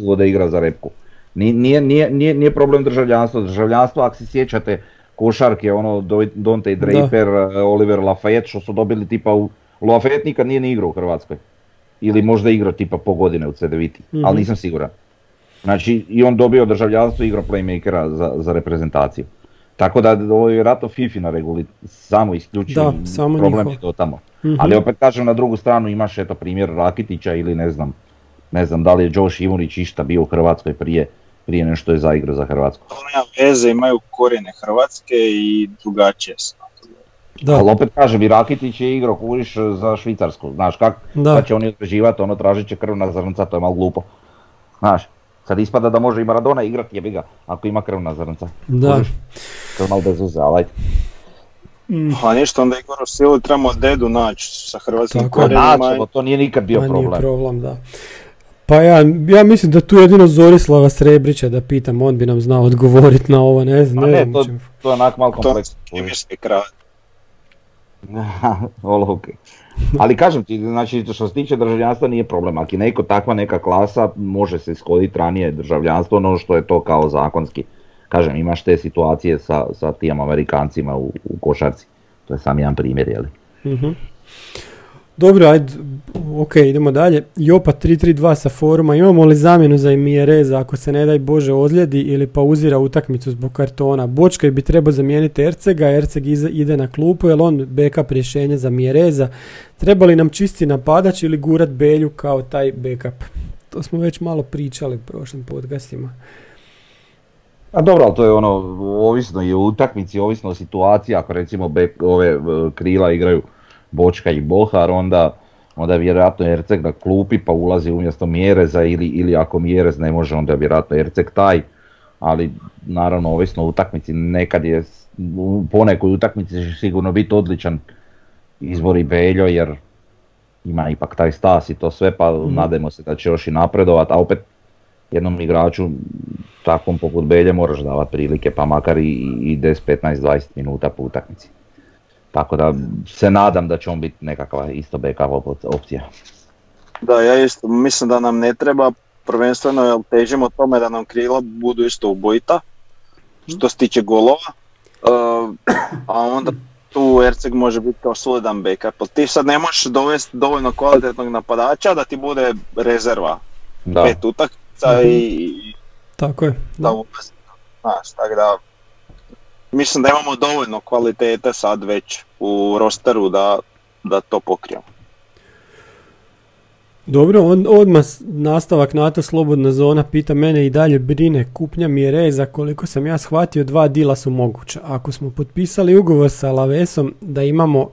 e, da igra za repku. Ni- Nije, nije, nije, nije problem državljanstvo. Državljanstvo, ako se sjećate, košarke, ono, Dante Draper, e, Oliver Lafayette, što su dobili tipa u... Lafayette nikad nije ni igrao u Hrvatskoj. Ili možda igrao tipa po godine u CDViti, Mhm. ali nisam siguran. Znači, i on dobio državljanstvo i igrao playmakera za, za reprezentaciju. Tako da ovo je vjerojatno Fifina reguli, samo isključivo Da, samo problem je to tamo. Mhm. Ali opet kažem na drugu stranu imaš eto primjer Rakitića ili ne znam, ne znam da li je Josh Ivunić išta bio u Hrvatskoj prije, prije nešto je zaigrao za Hrvatsku. To nema veze, imaju korijene Hrvatske i drugačije su. Da, Ali opet kažem i Rakitić je igrao kužiš za Švicarsku, znaš kak, Da. kad će oni određivati, ono tražit će krvna zrnca, to je malo glupo. Znaš, sad ispada da može i Maradona igrati jebi ga, ako ima krvna zrnca. da. To je malo bez uze, ali ajde. Pa ništa, onda Igor Silu trebamo dedu naći sa hrvatskim je. Naćemo, to nije nikad bio Ma nije problem. problem, da. Pa ja, ja mislim da tu jedino Zorislava Srebrića da pitam, on bi nam znao odgovoriti na ovo, ne znam, A ne, ne, to, to je onak malo To kompleksno. je kemijski kraj. Olovke. Ali kažem ti, znači što se tiče državljanstva nije problem. Ako neko takva neka klasa, može se ishoditi ranije državljanstvo, ono što je to kao zakonski. Kažem, imaš te situacije sa, sa tim Amerikancima u, u košarci. To je sam jedan primjer, jeli? Mhm. Dobro, ajde, ok, idemo dalje. Jopa 332 sa foruma, imamo li zamjenu za Miereza ako se ne daj Bože ozljedi ili pauzira utakmicu zbog kartona? Bočkaj bi trebao zamijeniti Ercega, Erceg ide na klupu, je on backup rješenje za Miereza? Treba li nam čisti napadač ili gurat Belju kao taj backup? To smo već malo pričali u prošlim podcastima. A dobro, ali to je ono, ovisno o utakmici, ovisno o situaciji, ako recimo ove e, krila igraju Bočka i Bohar, onda, onda je vjerojatno Erceg na klupi pa ulazi umjesto Mjereza ili, ili ako Mjerez ne može onda je vjerojatno Erceg taj, ali naravno ovisno o utakmici, nekad je u ponekoj utakmici će sigurno biti odličan izbor i Beljo jer ima ipak taj stas i to sve pa nadajmo se da će još i napredovat, a opet jednom igraču takvom poput Belje moraš davati prilike, pa makar i, i 10, 15, 20 minuta po utakmici. Tako da se nadam da će on biti nekakva isto backup op- opcija. Da, ja isto mislim da nam ne treba prvenstveno jer težimo tome da nam krila budu isto ubojita što se tiče golova. Uh, a onda tu Erceg može biti kao solidan backup. Jer Ti sad ne možeš dovesti dovoljno kvalitetnog napadača da ti bude rezerva Da, pet utakmica Mhm. i Tako je. da ulazi. Znaš, tako da mislim da imamo dovoljno kvalitete sad već u rosteru da, da to pokrijemo. Dobro, on, odmah nastavak NATO Slobodna zona pita mene i dalje brine kupnja Mjereza, koliko sam ja shvatio dva dila su moguća. Ako smo potpisali ugovor sa Lavesom da imamo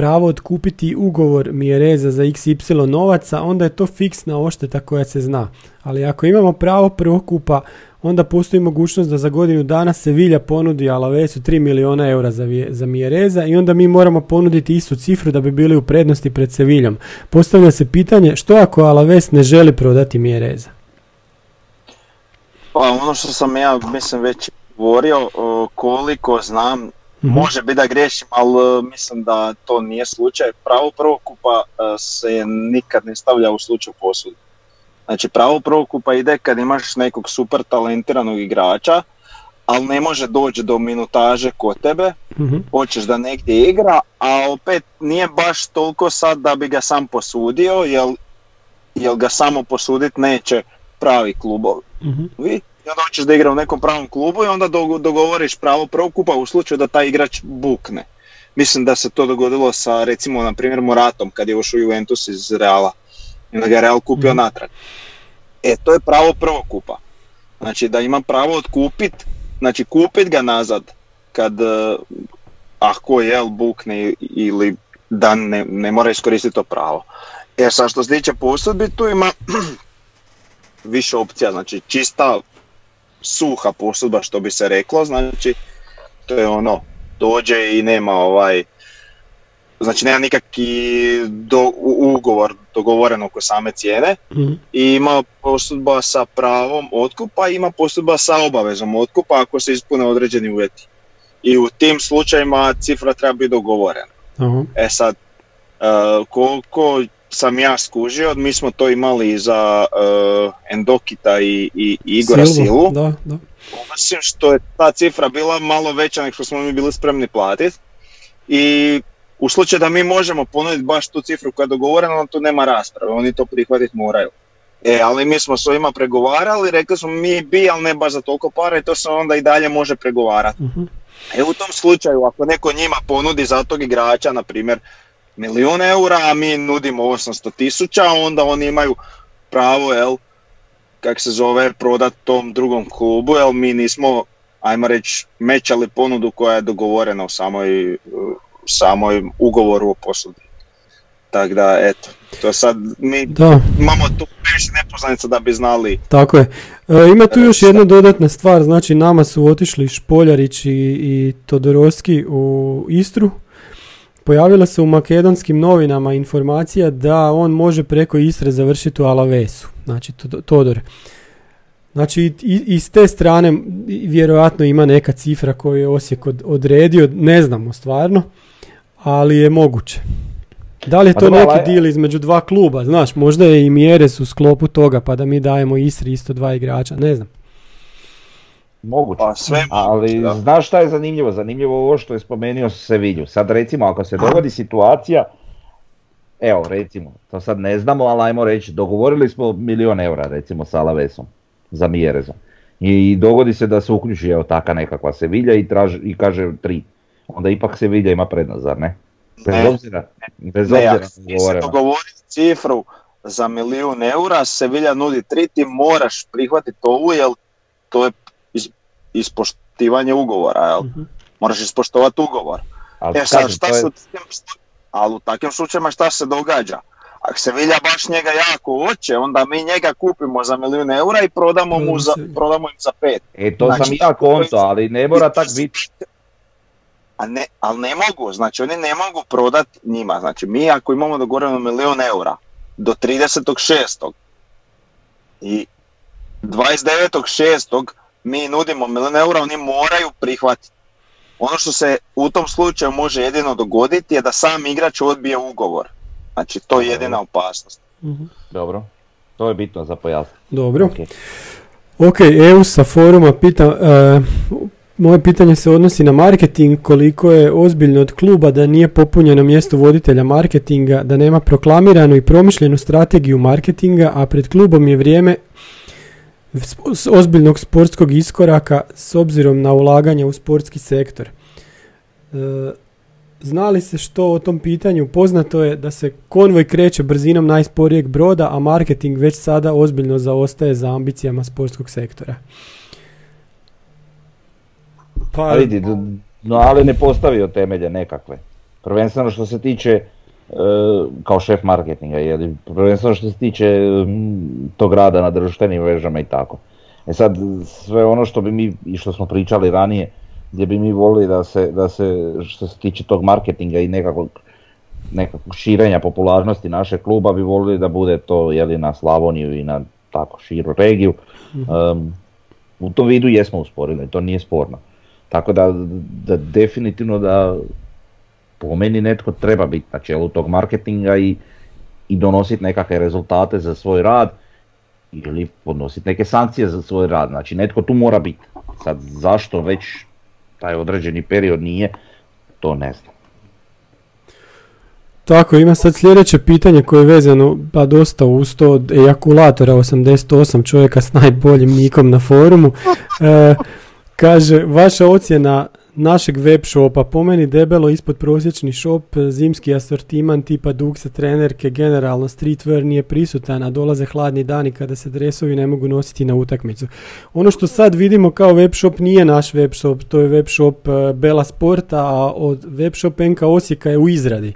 pravo otkupiti ugovor Mjereza za XY novaca, onda je to fiksna ošteta koja se zna. Ali ako imamo pravo prvokupa, onda postoji mogućnost da za godinu dana Sevilla ponudi Alavesu 3 miliona eura za, za Mjereza i onda mi moramo ponuditi istu cifru da bi bili u prednosti pred Seviljom. Postavlja se pitanje što ako Alaves ne želi prodati Mjereza? Pa ono što sam ja mislim već govorio, koliko znam, Mhm. može biti da griješim, ali e, mislim da to nije slučaj. Pravo prvokupa e, se nikad ne stavlja u slučaju posude. Znači pravo prvokupa ide kad imaš nekog super talentiranog igrača, ali ne može doći do minutaže kod tebe, Mhm. hoćeš da negdje igra, a opet nije baš toliko sad da bi ga sam posudio, jer, jer ga samo posudit neće pravi klubovi. Mhm. I onda hoćeš da igra u nekom pravom klubu i onda do- dogovoriš pravo prvokupa u slučaju da taj igrač bukne. Mislim da se to dogodilo sa recimo na primjer Moratom kad je ušao Juventus iz Reala. I onda ga je Real kupio Mhm. natrag. E, to je pravo prvokupa. Znači da ima pravo otkupit, znači kupit ga nazad kad e, ako jel bukne ili da ne, ne mora iskoristiti to pravo. E sad što se tiče posudbi, tu ima više opcija, znači čista suha posudba što bi se reklo, znači to je ono, dođe i nema ovaj, znači nema nikakvi do, ugovor dogovoren oko same cijene Mhm. i ima posudba sa pravom otkupa i ima posudba sa obavezom otkupa ako se ispune određeni uvjeti. I u tim slučajevima cifra treba biti dogovorena. Aha. E sad, e, koliko sam ja skužio, mi smo to imali za e, Endokita i, i Igora Silvu, Silu. Da, da. Osim što je ta cifra bila malo veća nego što smo mi bili spremni platiti. I u slučaju da mi možemo ponuditi baš tu cifru koja je dogovorena, onda tu nema rasprave, oni to prihvatiti moraju. E, ali mi smo s ovima pregovarali, rekli smo mi bi, ali ne baš za toliko para i to se onda i dalje može pregovarati. Mhm. E u tom slučaju, ako neko njima ponudi za tog igrača, na primjer, milijun eura, a mi nudimo 800 tisuća, onda oni imaju pravo, jel, kak se zove, prodat tom drugom klubu, jel mi nismo, ajmo reći, mećali ponudu koja je dogovorena u samoj, u samoj ugovoru o posudi. Tako da, eto, to sad mi Da, imamo tu previše nepoznanica da bi znali tako je. E, ima tu još jedna dodatna stvar, znači nama su otišli Špoljarić i, i Todorovski u Istru. Pojavila se u makedonskim novinama informacija da on može preko Istre završiti u Alavesu, znači Todo- Todor. Znači i, s te strane vjerojatno ima neka cifra koju je Osijek od- odredio, ne znamo stvarno, ali je moguće. Da li je Pa to neki deal između dva kluba, znaš, možda je i Mjeres u sklopu toga pa da mi dajemo Istri isto dva igrača, ne znam. Moguće. Pa sve Ali da. znaš šta je zanimljivo? Zanimljivo je ovo što je spomenuo Sevilju. Sad recimo ako se dogodi situacija, evo recimo, to sad ne znamo, ali ajmo reći, dogovorili smo milion eura recimo sa Alavesom za Mjerezom. I dogodi se da se uključi evo taka nekakva Sevilja i, traži, i kaže tri. Onda ipak Sevilja ima prednost, zar ne? Bez Ne. obzira, bez Ne, obzira ti se dogovori cifru za milijun eura, Sevilja nudi tri, ti moraš prihvatiti ovu, jer to je ispoštivanje ugovora, jel? Mhm. Moraš ispoštovati ugovor. Ali E sad, šta je- se slu- ali u takvim slučajevima šta se događa? Ako Sevilja baš njega jako hoće, onda mi njega kupimo za milijun eura i prodamo, mu za, se. prodamo im za pet. E, to Znači, sam ja konto, ali ne mora tak biti. A ne, ali ne mogu, znači oni ne mogu prodat njima. Znači mi ako imamo dogovoreno milijun eura do 30.6. i 29.6. mi nudimo milijun eura, oni moraju prihvatiti. Ono što se u tom slučaju može jedino dogoditi je da sam igrač odbije ugovor. Znači to je jedina opasnost. Mhm. Dobro, to je bitno za pojasniti. Dobro. Ok. Ok, EU sa foruma pita, e, moje pitanje se odnosi na marketing, koliko je ozbiljno od kluba da nije popunjeno mjesto voditelja marketinga, da nema proklamiranu i promišljenu strategiju marketinga, a pred klubom je vrijeme ozbiljnog sportskog iskoraka s obzirom na ulaganje u sportski sektor. E, Zna li se što o tom pitanju? Poznato je da se konvoj kreće brzinom najsporijeg broda, a marketing već sada ozbiljno zaostaje za ambicijama sportskog sektora. Pa, vidi, ali ne postavio temelje nekakve. Prvenstveno što se tiče, kao šef marketinga, jeli, prvenstveno što se tiče tog rada na društvenim mrežama i tako. E sad, sve ono što bi mi, i što smo pričali ranije, gdje bi mi volili da se, da se što se tiče tog marketinga i nekakvog, nekakvog širenja popularnosti našeg kluba, bi volili da bude to jeli, na Slavoniju i na tako širu regiju. Um, u tom vidu jesmo usporili, to nije sporno. Tako da, da definitivno da po meni netko treba biti na čelu tog marketinga i, i donositi nekakve rezultate za svoj rad ili podnositi neke sankcije za svoj rad. Znači netko tu mora biti. Sad zašto već taj određeni period nije, to ne znam. Tako, ima sad sljedeće pitanje koje je vezano pa dosta uz to od ejakulatora 88 čovjeka s najboljim nikom na forumu. E, kaže, vaša ocjena našeg web shopa, po meni debelo ispod prosječni shop, zimski asortiman tipa dukse, trenerke, generalno streetwear nije prisutan, a dolaze hladni dani kada se dresovi ne mogu nositi na utakmicu. Ono što sad vidimo kao web shop nije naš web shop, to je web shop e, Bela Sporta, a od web shop NK Osijeka je u izradi.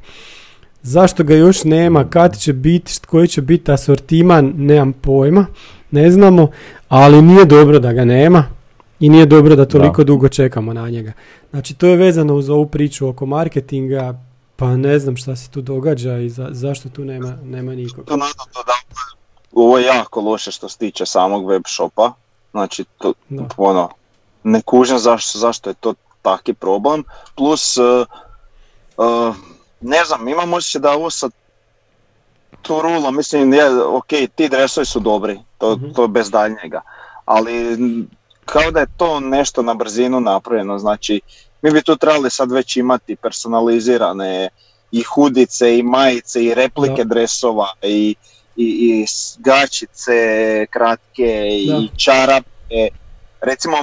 Zašto ga još nema, kad će biti, koji će biti asortiman, nemam pojma, ne znamo, ali nije dobro da ga nema i nije dobro da toliko dugo čekamo na njega. Znači to je vezano uz ovu priču oko marketinga, pa ne znam šta se tu događa i za, zašto tu nema, nema nikog. To naravno da ovo je jako loše što se tiče samog web shopa. Znači, to, Da. ono, ne kužim zašto, zašto je to taki problem. Plus, uh, uh, ne znam, imam osjećaj da ovo sa Turula, mislim, je, ok, ti dresovi su dobri, to, Mhm. to bez daljnjega. Ali kao da je to nešto na brzinu napravljeno, znači mi bi tu trebali sad već imati personalizirane i hudice i majice i replike Da. dresova i, i, i gačice kratke i Da. čarape. Recimo,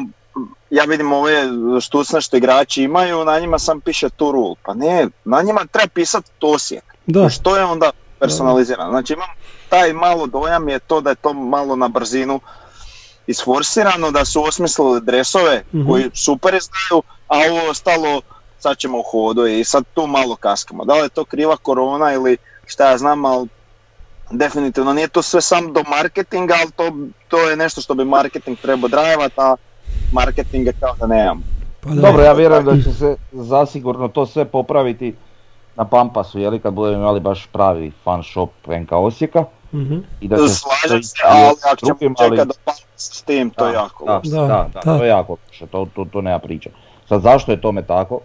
ja vidim ove štucne što igrači imaju, na njima sam piše Turul. Pa ne, na njima treba pisati Tosijek. Da, Što je onda personalizirano? Znači imam taj malo dojam je to da je to malo na brzinu isforsirano, da su osmislili dresove Mhm. koji super izgledaju, a ovo ostalo sad ćemo u hodu i sad tu malo kaskamo. Da li je to kriva korona ili šta ja znam, ali definitivno nije to sve sam do marketinga, ali to, to je nešto što bi marketing trebao drajevati, a marketinga kao da nemam. pa da. Dobro, ja vjerujem da će se zasigurno to sve popraviti na Pampasu, jeli kad budemo imali baš pravi fan shop NK Osijeka. Mhm. I da će Slažem se, ali ako ćemo čekati da pa s tim, to je jako da. Da, da, da, to je jako loše, to, to, to nema priče. Sad zašto je tome tako?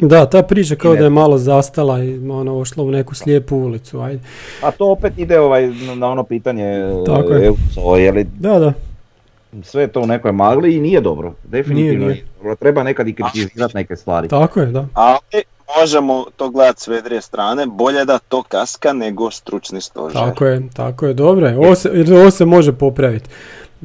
Da, ta priča kao ne- da je malo zastala i ono ošla u neku slijepu ulicu, ajde. A to opet ide ovaj, na- ono pitanje Tako je. Euco, je li Da, da, sve je to u nekoj magli i nije dobro. Definitivno Nije, nije, nije. dobro. Treba nekad i kritizirati neke stvari. tako je, da. Ali možemo to gledati s vedrije strane, bolje da to kaska nego stručni stožer. Tako je, tako je, dobro je. Ovo se, ovo se može popraviti.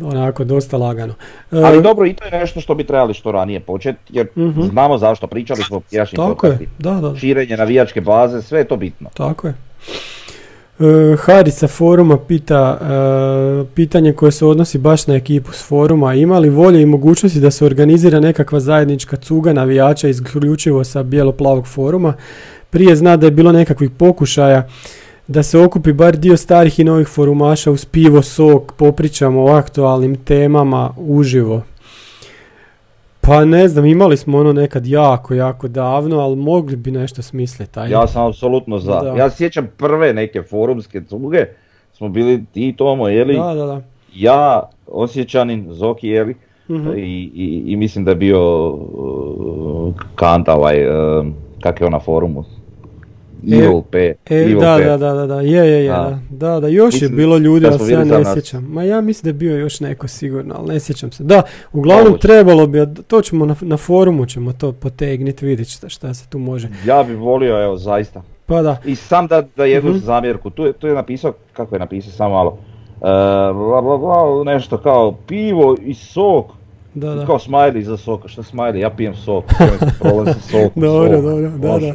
Onako, dosta lagano. E, Ali dobro, i to je nešto što bi trebali što ranije početi, jer Mhm. znamo zašto, pričali smo u prijašnjim Tako je, podcastima. da, da, Širenje navijačke baze, sve je to bitno. tako je. E, Hari sa foruma pita e, pitanje koje se odnosi baš na ekipu s foruma. Ima li volje i mogućnosti da se organizira nekakva zajednička cuga navijača isključivo sa bijelo-plavog foruma? Prije zna da je bilo nekakvih pokušaja da se okupi bar dio starih i novih forumaša uz pivo, sok, popričamo o aktualnim temama uživo. Pa ne znam, imali smo ono nekad jako, jako davno, ali mogli bi nešto smisliti. ajde. Ja sam apsolutno za. Da. Ja sjećam prve neke forumske cuge, smo bili ti Tomo, jeli, Da, da, da. ja, Osjećanin, Zoki, jeli, Mhm. i, i, i mislim da je bio uh, Kanta, ovaj, uh, kak je on na forumu, Evil P, E, Evil da, da, da, da, je, je, je, Da. da, da, još Mislim je bilo ljudi, ali se ja ne sjećam. Ma ja mislim da je bio još neko sigurno, ali ne sjećam se. Da, uglavnom trebalo bi, to ćemo na, na forumu ćemo to potegniti, vidjeti šta, šta se tu može. Ja bi volio, evo, zaista. Pa da, I sam da, da jednu Mhm. zamjerku, tu je, tu je napisao, kako je napisao, samo malo, e, bla, bla, bla, nešto kao pivo i sok, da, da. kao smiley za sok, šta smiley, ja pijem sok, problem sa sokom, Dobro, sok, dobro, da, može. da.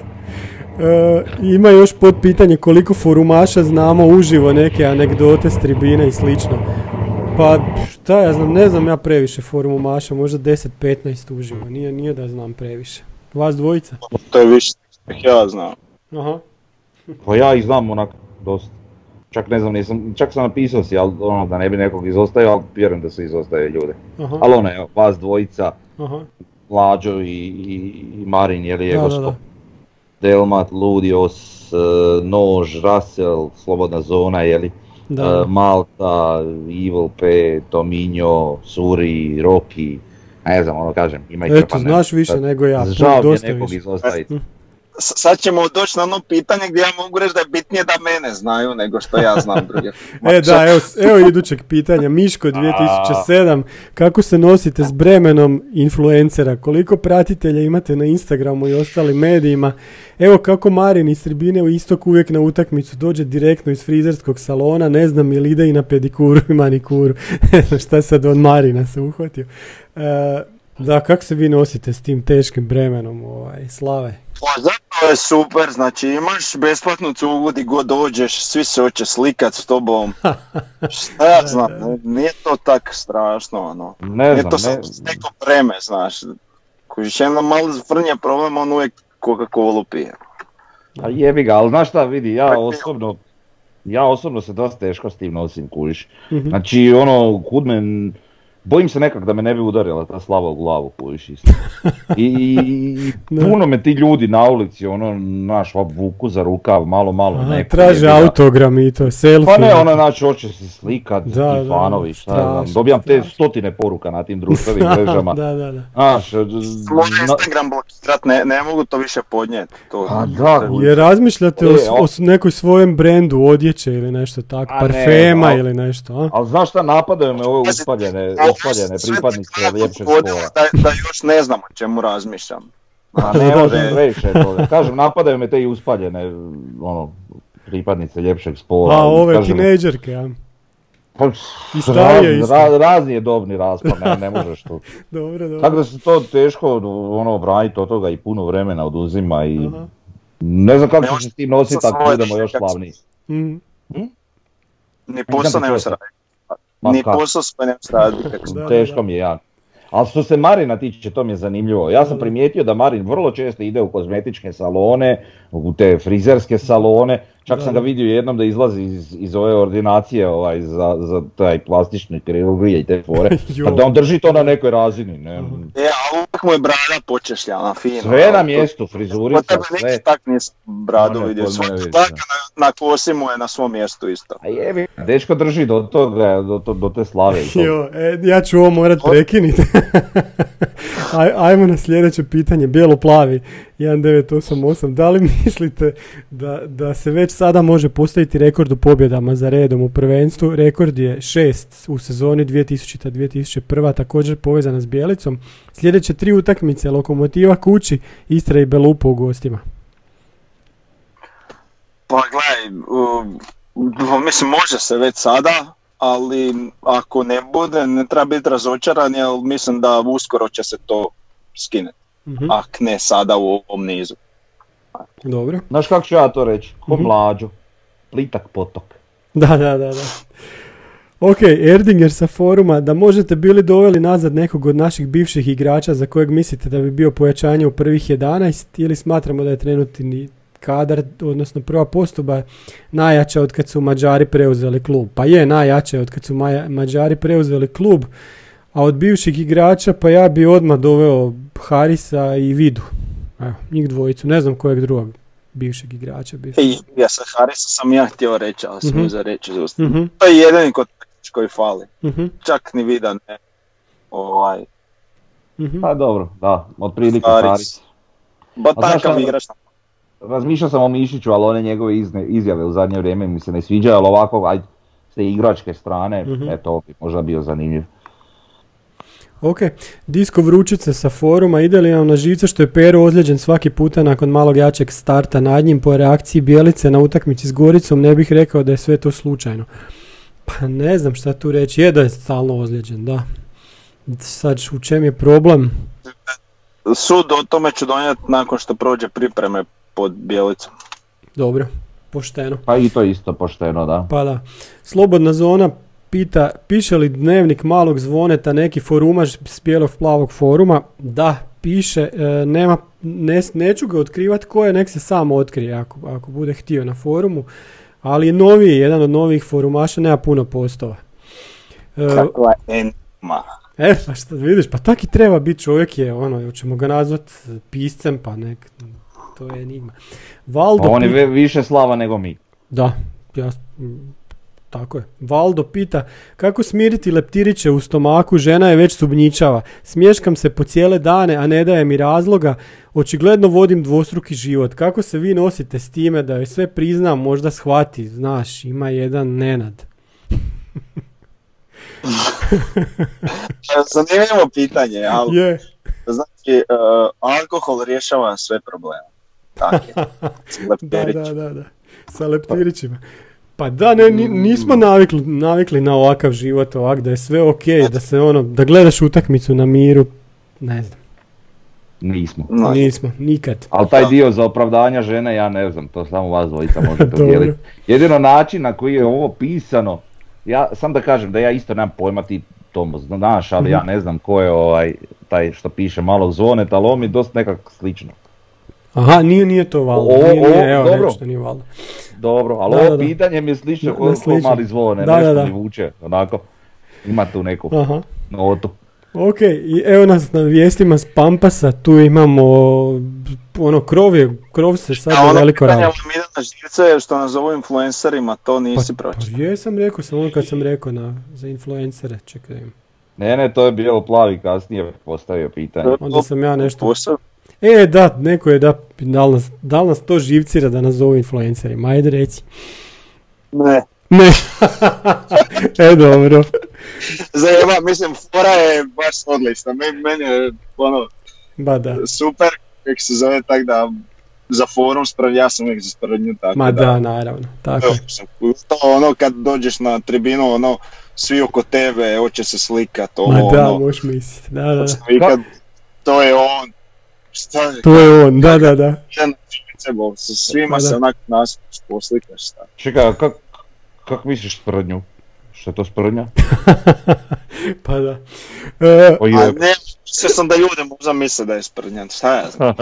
E, ima još pod pitanje koliko forumaša znamo uživo neke anegdote s tribine i slično. Pa šta ja znam, ne znam ja previše forumaša, možda 10-15 uživo, nije, nije da znam previše. Vas dvojica? To je više ja znam. Aha. Pa ja ih znam onak dosta. Čak ne znam, nisam, čak sam napisao si, ali ono da ne bi nekog izostavio, ali vjerujem da su izostavili ljude. Aha, Ali ono, evo, vas dvojica, aha, Mlađo i, i, i Marin, je li je da, da, gosto. da. Delmat, Ludios, e, Nož, Russell, Slobodna zona, je li? Da, E, Malta, Evil P, Tominjo, Suri, Roki, ne znam, ono kažem, ima ih Eto, znaš više nego ja, Žao dosta nekog više. izostaviti. Sad ćemo doći na ono pitanje gdje ja mogu reći da je bitnije da mene znaju nego što ja znam druge. E da, evo, evo idućeg pitanja. Miško 2007. Kako se nosite s bremenom influencera? Koliko pratitelja imate na Instagramu i ostalim medijima? Evo kako Marin iz Tribine u istok uvijek na utakmicu dođe direktno iz frizerskog salona, ne znam ili ide i na pedikuru i manikuru. šta sad od Marina se uhvatio. E, da, kako se vi nosite s tim teškim bremenom ovaj, slave? Pa zapravo je super, znači imaš besplatnu cugu gdje god dođeš, svi se hoće slikat s tobom. Šta ja znam, ne- nije to tak strašno, ono. Ne Nije znam, to ne, samo neko vreme, znaš. Kužiš, jedna malo zvrnja problem, on uvijek Coca-Cola pije. a jebi ga, ali znaš šta vidi, ja osobno, ja osobno se dosta teško s tim nosim, kužiš. Mhm. Znači, ono, kud me, bojim se nekak da me ne bi udarila ta slava u glavu, kužiš isto. I, i puno me ti ljudi na ulici, ono, naš, vuku za rukav, malo, malo, Aha, neko. traže autogram i to, selfie. Pa ne, ona znači hoće se slikat, Da, ti da, fanovi, šta ja znam, strašno, dobijam te strašno. stotine poruka na tim društvenim mrežama. da, da, da. Znaš, na- Instagram blokirat, ne, ne mogu to više podnijeti. To, A da, Je razmišljate o, E, o- o nekoj svojem brendu odjeće ili nešto tako, A ne, parfema al- ili nešto, a? ali znaš šta, napadaju me ove uspaljene, Sve pripadnice vodilo spola. Da, da još ne znam o čemu razmišljam. A ne može previše toga. Kažem, napadaju me te i uspaljene, ono, pripadnice ljepšeg spola. A, ove Kažem, tinejdžerke, a? pa, I starije raz- isto. ra- razni je dobni raspon, ne, ne možeš tu. Dobro, dobro. Tako da se to teško ono, obraniti od toga i puno vremena oduzima i Aha. ne znam kako Ne ćeš se tim nositi ako budemo još se- slavniji. Mm, Ni posao ne sam. raditi. Ma Ni kako? posao sve ne možeš raditi. kako se- Da, da, Teško mi je ja. Ali što se Marina tiče, to mi je zanimljivo. Ja sam primijetio da Marin vrlo često ide u kozmetičke salone, u te frizerske salone. Čak Da, sam da. ga vidio jednom da izlazi iz, iz ove ordinacije ovaj, za, za taj plastični kirurgije i te fore. Pa da on drži to na nekoj razini. Ne? E, a uvijek mu je brada počešljana, fino. Sve na ono, mjestu, To frizurica, tebe sve. nikad tak nisam bradu Ono, vidio. kod mene Svaka na, na kosi mu je na svom mjestu isto. A jebi, dečko drži do toga, do, to- do te slave. i to. Jo, e, ja ću ovo morat prekinuti. Aj, ajmo na sljedeće pitanje, bijelo-plavi, 1988. Da li mislite da, da se već sada može postaviti rekord u pobjedama za redom u prvenstvu? Rekord je šest u sezoni 2000-2001, također povezana s Bjelicom. Sljedeće tri utakmice, Lokomotiva kući, Istra i Belupo u gostima. Pa gledaj, um, mislim može se već sada, ali ako ne bude, ne treba biti razočaran, jer mislim da uskoro će se to skinuti, Mhm, ak ne sada u ovom nizu. Dobro. Znaš kako ću ja to reći? Ko Mhm. mlađu. Plitak potok. Da, da, da, da. Ok, Erdinger sa foruma, da možete bili doveli nazad nekog od naših bivših igrača za kojeg mislite da bi bio pojačanje u prvih 11 ili smatramo da je trenutni kadar, odnosno prva postuba najjača od kad su Mađari preuzeli klub. Pa je najjača od kad su Maja- Mađari preuzeli klub, a od bivših igrača pa ja bi odmah doveo Harisa i Vidu. Evo, njih dvojicu, ne znam kojeg drugog bivšeg igrača bi. I ja sa Harisa sam ja htio reći, ali sam Mhm. mi za reći. Mhm, To je jedini kod koji fali. mhm, Čak ni vidan ne. Ovaj, mhm. Pa dobro, da, otprilike Haris. Haris. ba takav igrač. Razmišljao sam o Mišiću, ali one njegove izne, izjave u zadnje vrijeme mi se ne sviđaju, ali ovako, aj, s te igračke strane, Mhm. eto, bi možda bio zanimljiv. Ok, Disko Vručice sa foruma, ide li vam na živce što je Pero ozlijeđen svaki puta nakon malog jačeg starta nad njim po reakciji Bijelice na utakmici s Goricom, ne bih rekao da je sve to slučajno. Pa ne znam šta tu reći, je da je stalno ozlijeđen, da. Sad u čem je problem? Sud o tome ću donijeti nakon što prođe pripreme pod Bjelicom. Dobro, pošteno. Pa i to isto pošteno, da. Pa da. Slobodna zona pita, piše li dnevnik malog zvoneta neki forumaž s bijelog plavog foruma? Da, piše, e, nema, ne, neću ga otkrivat ko je, nek se sam otkrije ako, ako bude htio na forumu, ali je noviji, jedan od novih forumaša, nema puno postova. E, Kakva enigma. e, pa šta vidiš, pa tak i treba biti, čovjek je, ono, ćemo ga nazvat piscem, pa nek, to je enigma. Valdo A on je više slava nego mi. da, ja, Tako je. Valdo pita kako smiriti leptiriće u stomaku, žena je već subnjičava. Smješkam se po cijele dane, a ne daje mi razloga. Očigledno vodim dvostruki život. Kako se vi nosite s time da joj sve priznam, možda shvati. Znaš, ima jedan nenad. Zanimljivo pitanje, ali znači, uh, alkohol rješava sve probleme. Tako je. Da, da, da, da. Sa leptirićima. Pa da, ne, ni- nismo navikli, navikli na ovakav život, ovak, da je sve ok, da se ono, da gledaš utakmicu na miru, ne znam, Nismo. No, nismo, nikad. Ali taj dio za opravdanje žene, ja ne znam, to samo vas dvojica možete Dobro. odijeliti. Jedino način na koji je ovo pisano, ja sam da kažem da ja isto nemam pojma ti Tomo znaš, ali Mhm. ja ne znam ko je ovaj, taj što piše malog zvoneta, ali ovo mi je dosta nekako slično. Aha, nije, nije to Ovo- nije, nije, evo, dobro. da nije Valdo. Dobro, ali Da, ovo da, da. pitanje mi je slično Da, slično. mali zvone, Da, nešto da, da. mi vuče, onako. Ima tu neku Aha. notu. Ok, i evo nas na vijestima s Pampasa, tu imamo, ono, krov je, krov se sad A ono veliko pitanje radi. vam ide na živce što nas zovu influencerima, to nisi Pa pročitao. jesam rekao, samo kad sam rekao na, za influencere, čekaj. Ne, ne, to je bilo plavi kasnije postavio pitanje. Onda sam ja nešto... Posao. E, da, neko je da, da li nas, da li nas to živcira da nas zovu influencerima, ajde reci. Ne. Ne. e, dobro. Zajeba, mislim, fora je baš odlična. Meni, meni je ono, Ba da. super, kako se zove, tak da za forum sprav, ja sam uvijek za sprednju, tako Ma da. da, naravno. Tako To ono kad dođeš na tribinu, ono, svi oko tebe, hoće se slikat, ovo, Ma da, ono, možeš misliti. Da, da, da. vikat, to je on, šta je, To je on, da, da, da. sebo, sa svima Pa se onak nas poslikaš, šta. Čekaj, kak, kak misliš sprdnju? Što je to sprdnja? Pa da. E, O A ne, mislio sam da ljude možda misle da je sprdnjan, šta ja znam.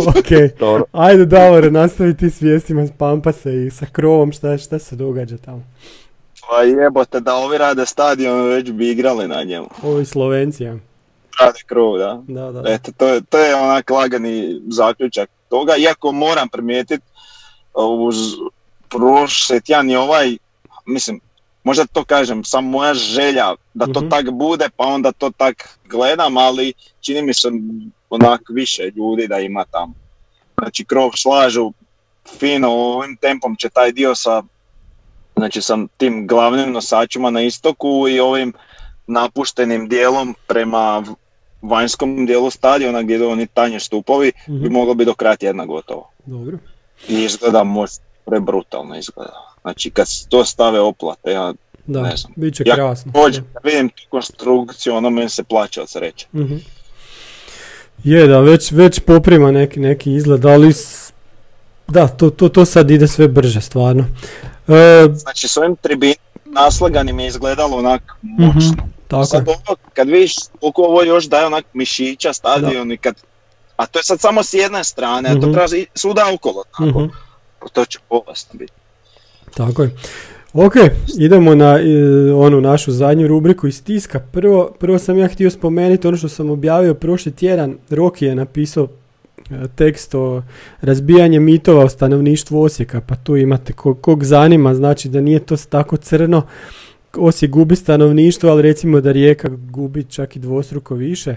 ok. dobro. Ajde, Davore, nastavi ti s vijestima s Pampasa i sa krovom, šta, šta se događa tamo. Pa jebote, da ovi rade stadion, već bi igrali na njemu. Ovi Slovenci, ja. Rade krov, da. Da, da. Eto, to je, to je onak lagani zaključak toga, iako moram primijetiti uz prošli tjedan i ovaj, mislim, možda to kažem, sam moja želja da to Mhm. tak bude, pa onda to tak gledam, ali čini mi se onak više ljudi da ima tamo. Znači krov slažu fino, ovim tempom će taj dio sa, znači sa tim glavnim nosačima na istoku i ovim napuštenim dijelom prema vanjskom dijelu stadiona gdje idu oni tanje stupovi Mhm. bi moglo biti do kraja tjedna gotovo. Dobro. I izgleda moć, prebrutalno izgleda. Znači kad se to stave oplate, ja Da, Ne znam. bit će Ja krasno. dođem, kad vidim tu konstrukciju, ono meni se plaća od sreće. Mhm. Je da, već, već poprima neki, neki izgled, ali s- da, to, to, to sad ide sve brže, stvarno. E, Znači s ovim tribinom naslaganim je izgledalo onak moćno. Mhm, tako. Sad ovo, kad vidiš koliko ovo još daje onak mišića stadion i kad, a to je sad samo s jedne strane, a to Mhm. treba svuda okolo, tako. Mhm, To će bolesno biti. tako je. Ok, idemo na e, onu našu zadnju rubriku iz tiska. Prvo, prvo sam ja htio spomenuti ono što sam objavio prošli tjedan. Roki je napisao e, tekst o razbijanju mitova o stanovništvu Osijeka, pa tu imate ko- kog zanima, znači da nije to tako crno. Osijek gubi stanovništvo, ali recimo da Rijeka gubi čak i dvostruko više.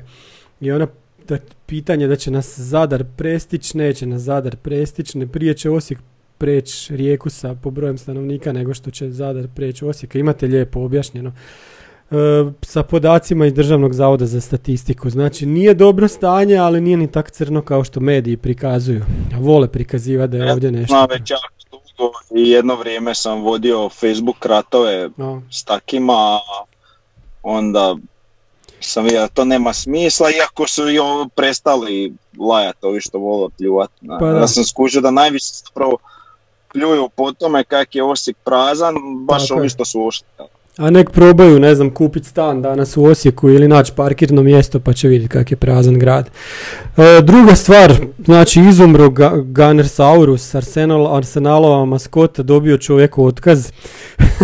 I ona da, pitanje da će nas Zadar prestić, neće nas Zadar prestić, ne prije će Osijek preći Rijeku sa po brojem stanovnika nego što će Zadar preći Osijeka. Imate lijepo objašnjeno. E, sa podacima iz Državnog zavoda za statistiku. Znači nije dobro stanje, ali nije ni tak crno kao što mediji prikazuju. Vole prikazivati da je ovdje nešto. Već jako i jedno vrijeme sam vodio Facebook ratove No, s takima, onda sam vidio da to nema smisla, iako su i ovo prestali lajati ovi što vole pljuvat. Pa da. Ja sam skužio da najviše zapravo pljuju po tome kak je Osijek prazan, baš je. ovi što su ušli. A nek probaju, ne znam, kupiti stan danas u Osijeku ili naći parkirno mjesto pa će vidjeti kak je prazan grad. E, druga stvar, znači izumro Ga- Gunnersaurus, Arsenal, Arsenalova maskota, dobio čovjeku otkaz.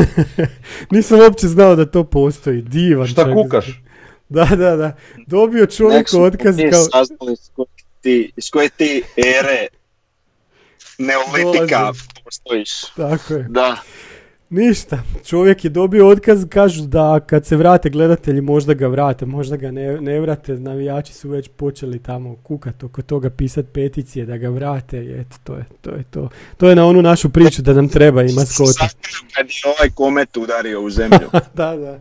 Nisam uopće znao da to postoji, divan Šta čak. kukaš? Da, da, da. Dobio su otkaz kao... saznali iz koje ti, iz koje ti ere neolitika Dolazi. postojiš. Tako je. Da, Ništa, čovjek je dobio otkaz, kažu da kad se vrate gledatelji možda ga vrate, možda ga ne, ne vrate, navijači su već počeli tamo kukat oko toga, pisat peticije da ga vrate i eto, to je to. Je to. to je na onu našu priču da nam treba i maskota. Kad je ovaj komet udario u zemlju. da, da.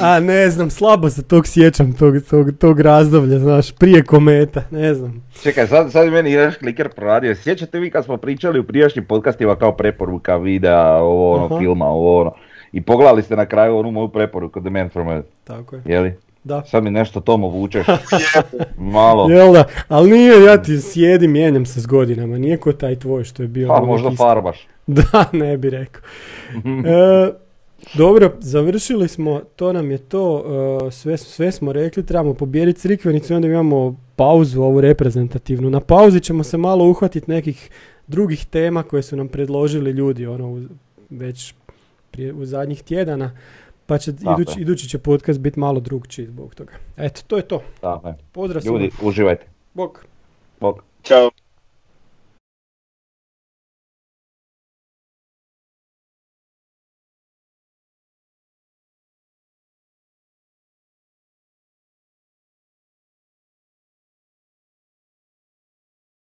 A ne znam, slabo se tog sjećam, tog, tog, tog razdoblja, znaš, prije kometa, ne znam. Čekaj, sad, sad je meni jedan kliker proradio. Sjećate vi kad smo pričali u prijašnjim podcastima kao preporuka videa, ovo ono, Aha. filma, ovo ono. I pogledali ste na kraju onu moju preporuku The Man from Earth, Tako je. jeli? Da. Sad mi nešto tomo vučeš. Malo. Jel da, ali nije, ja ti sjedim, mijenjam se s godinama, nije ko taj tvoj što je bio. Pa možda isti. farbaš. Da, ne bi rekao. E, dobro, završili smo, to nam je to, e, sve, sve smo rekli, trebamo pobijediti Crikvenicu i onda imamo pauzu ovu reprezentativnu. Na pauzi ćemo se malo uhvatiti nekih drugih tema koje su nam predložili ljudi, ono, u- već prije, u zadnjih tjedana, pa će idući, idući će podcast biti malo drugčiji zbog toga. Eto, to je to. Tako je. Pozdrav svima. Ljudi, uživajte. Bok. Bog. Ćao.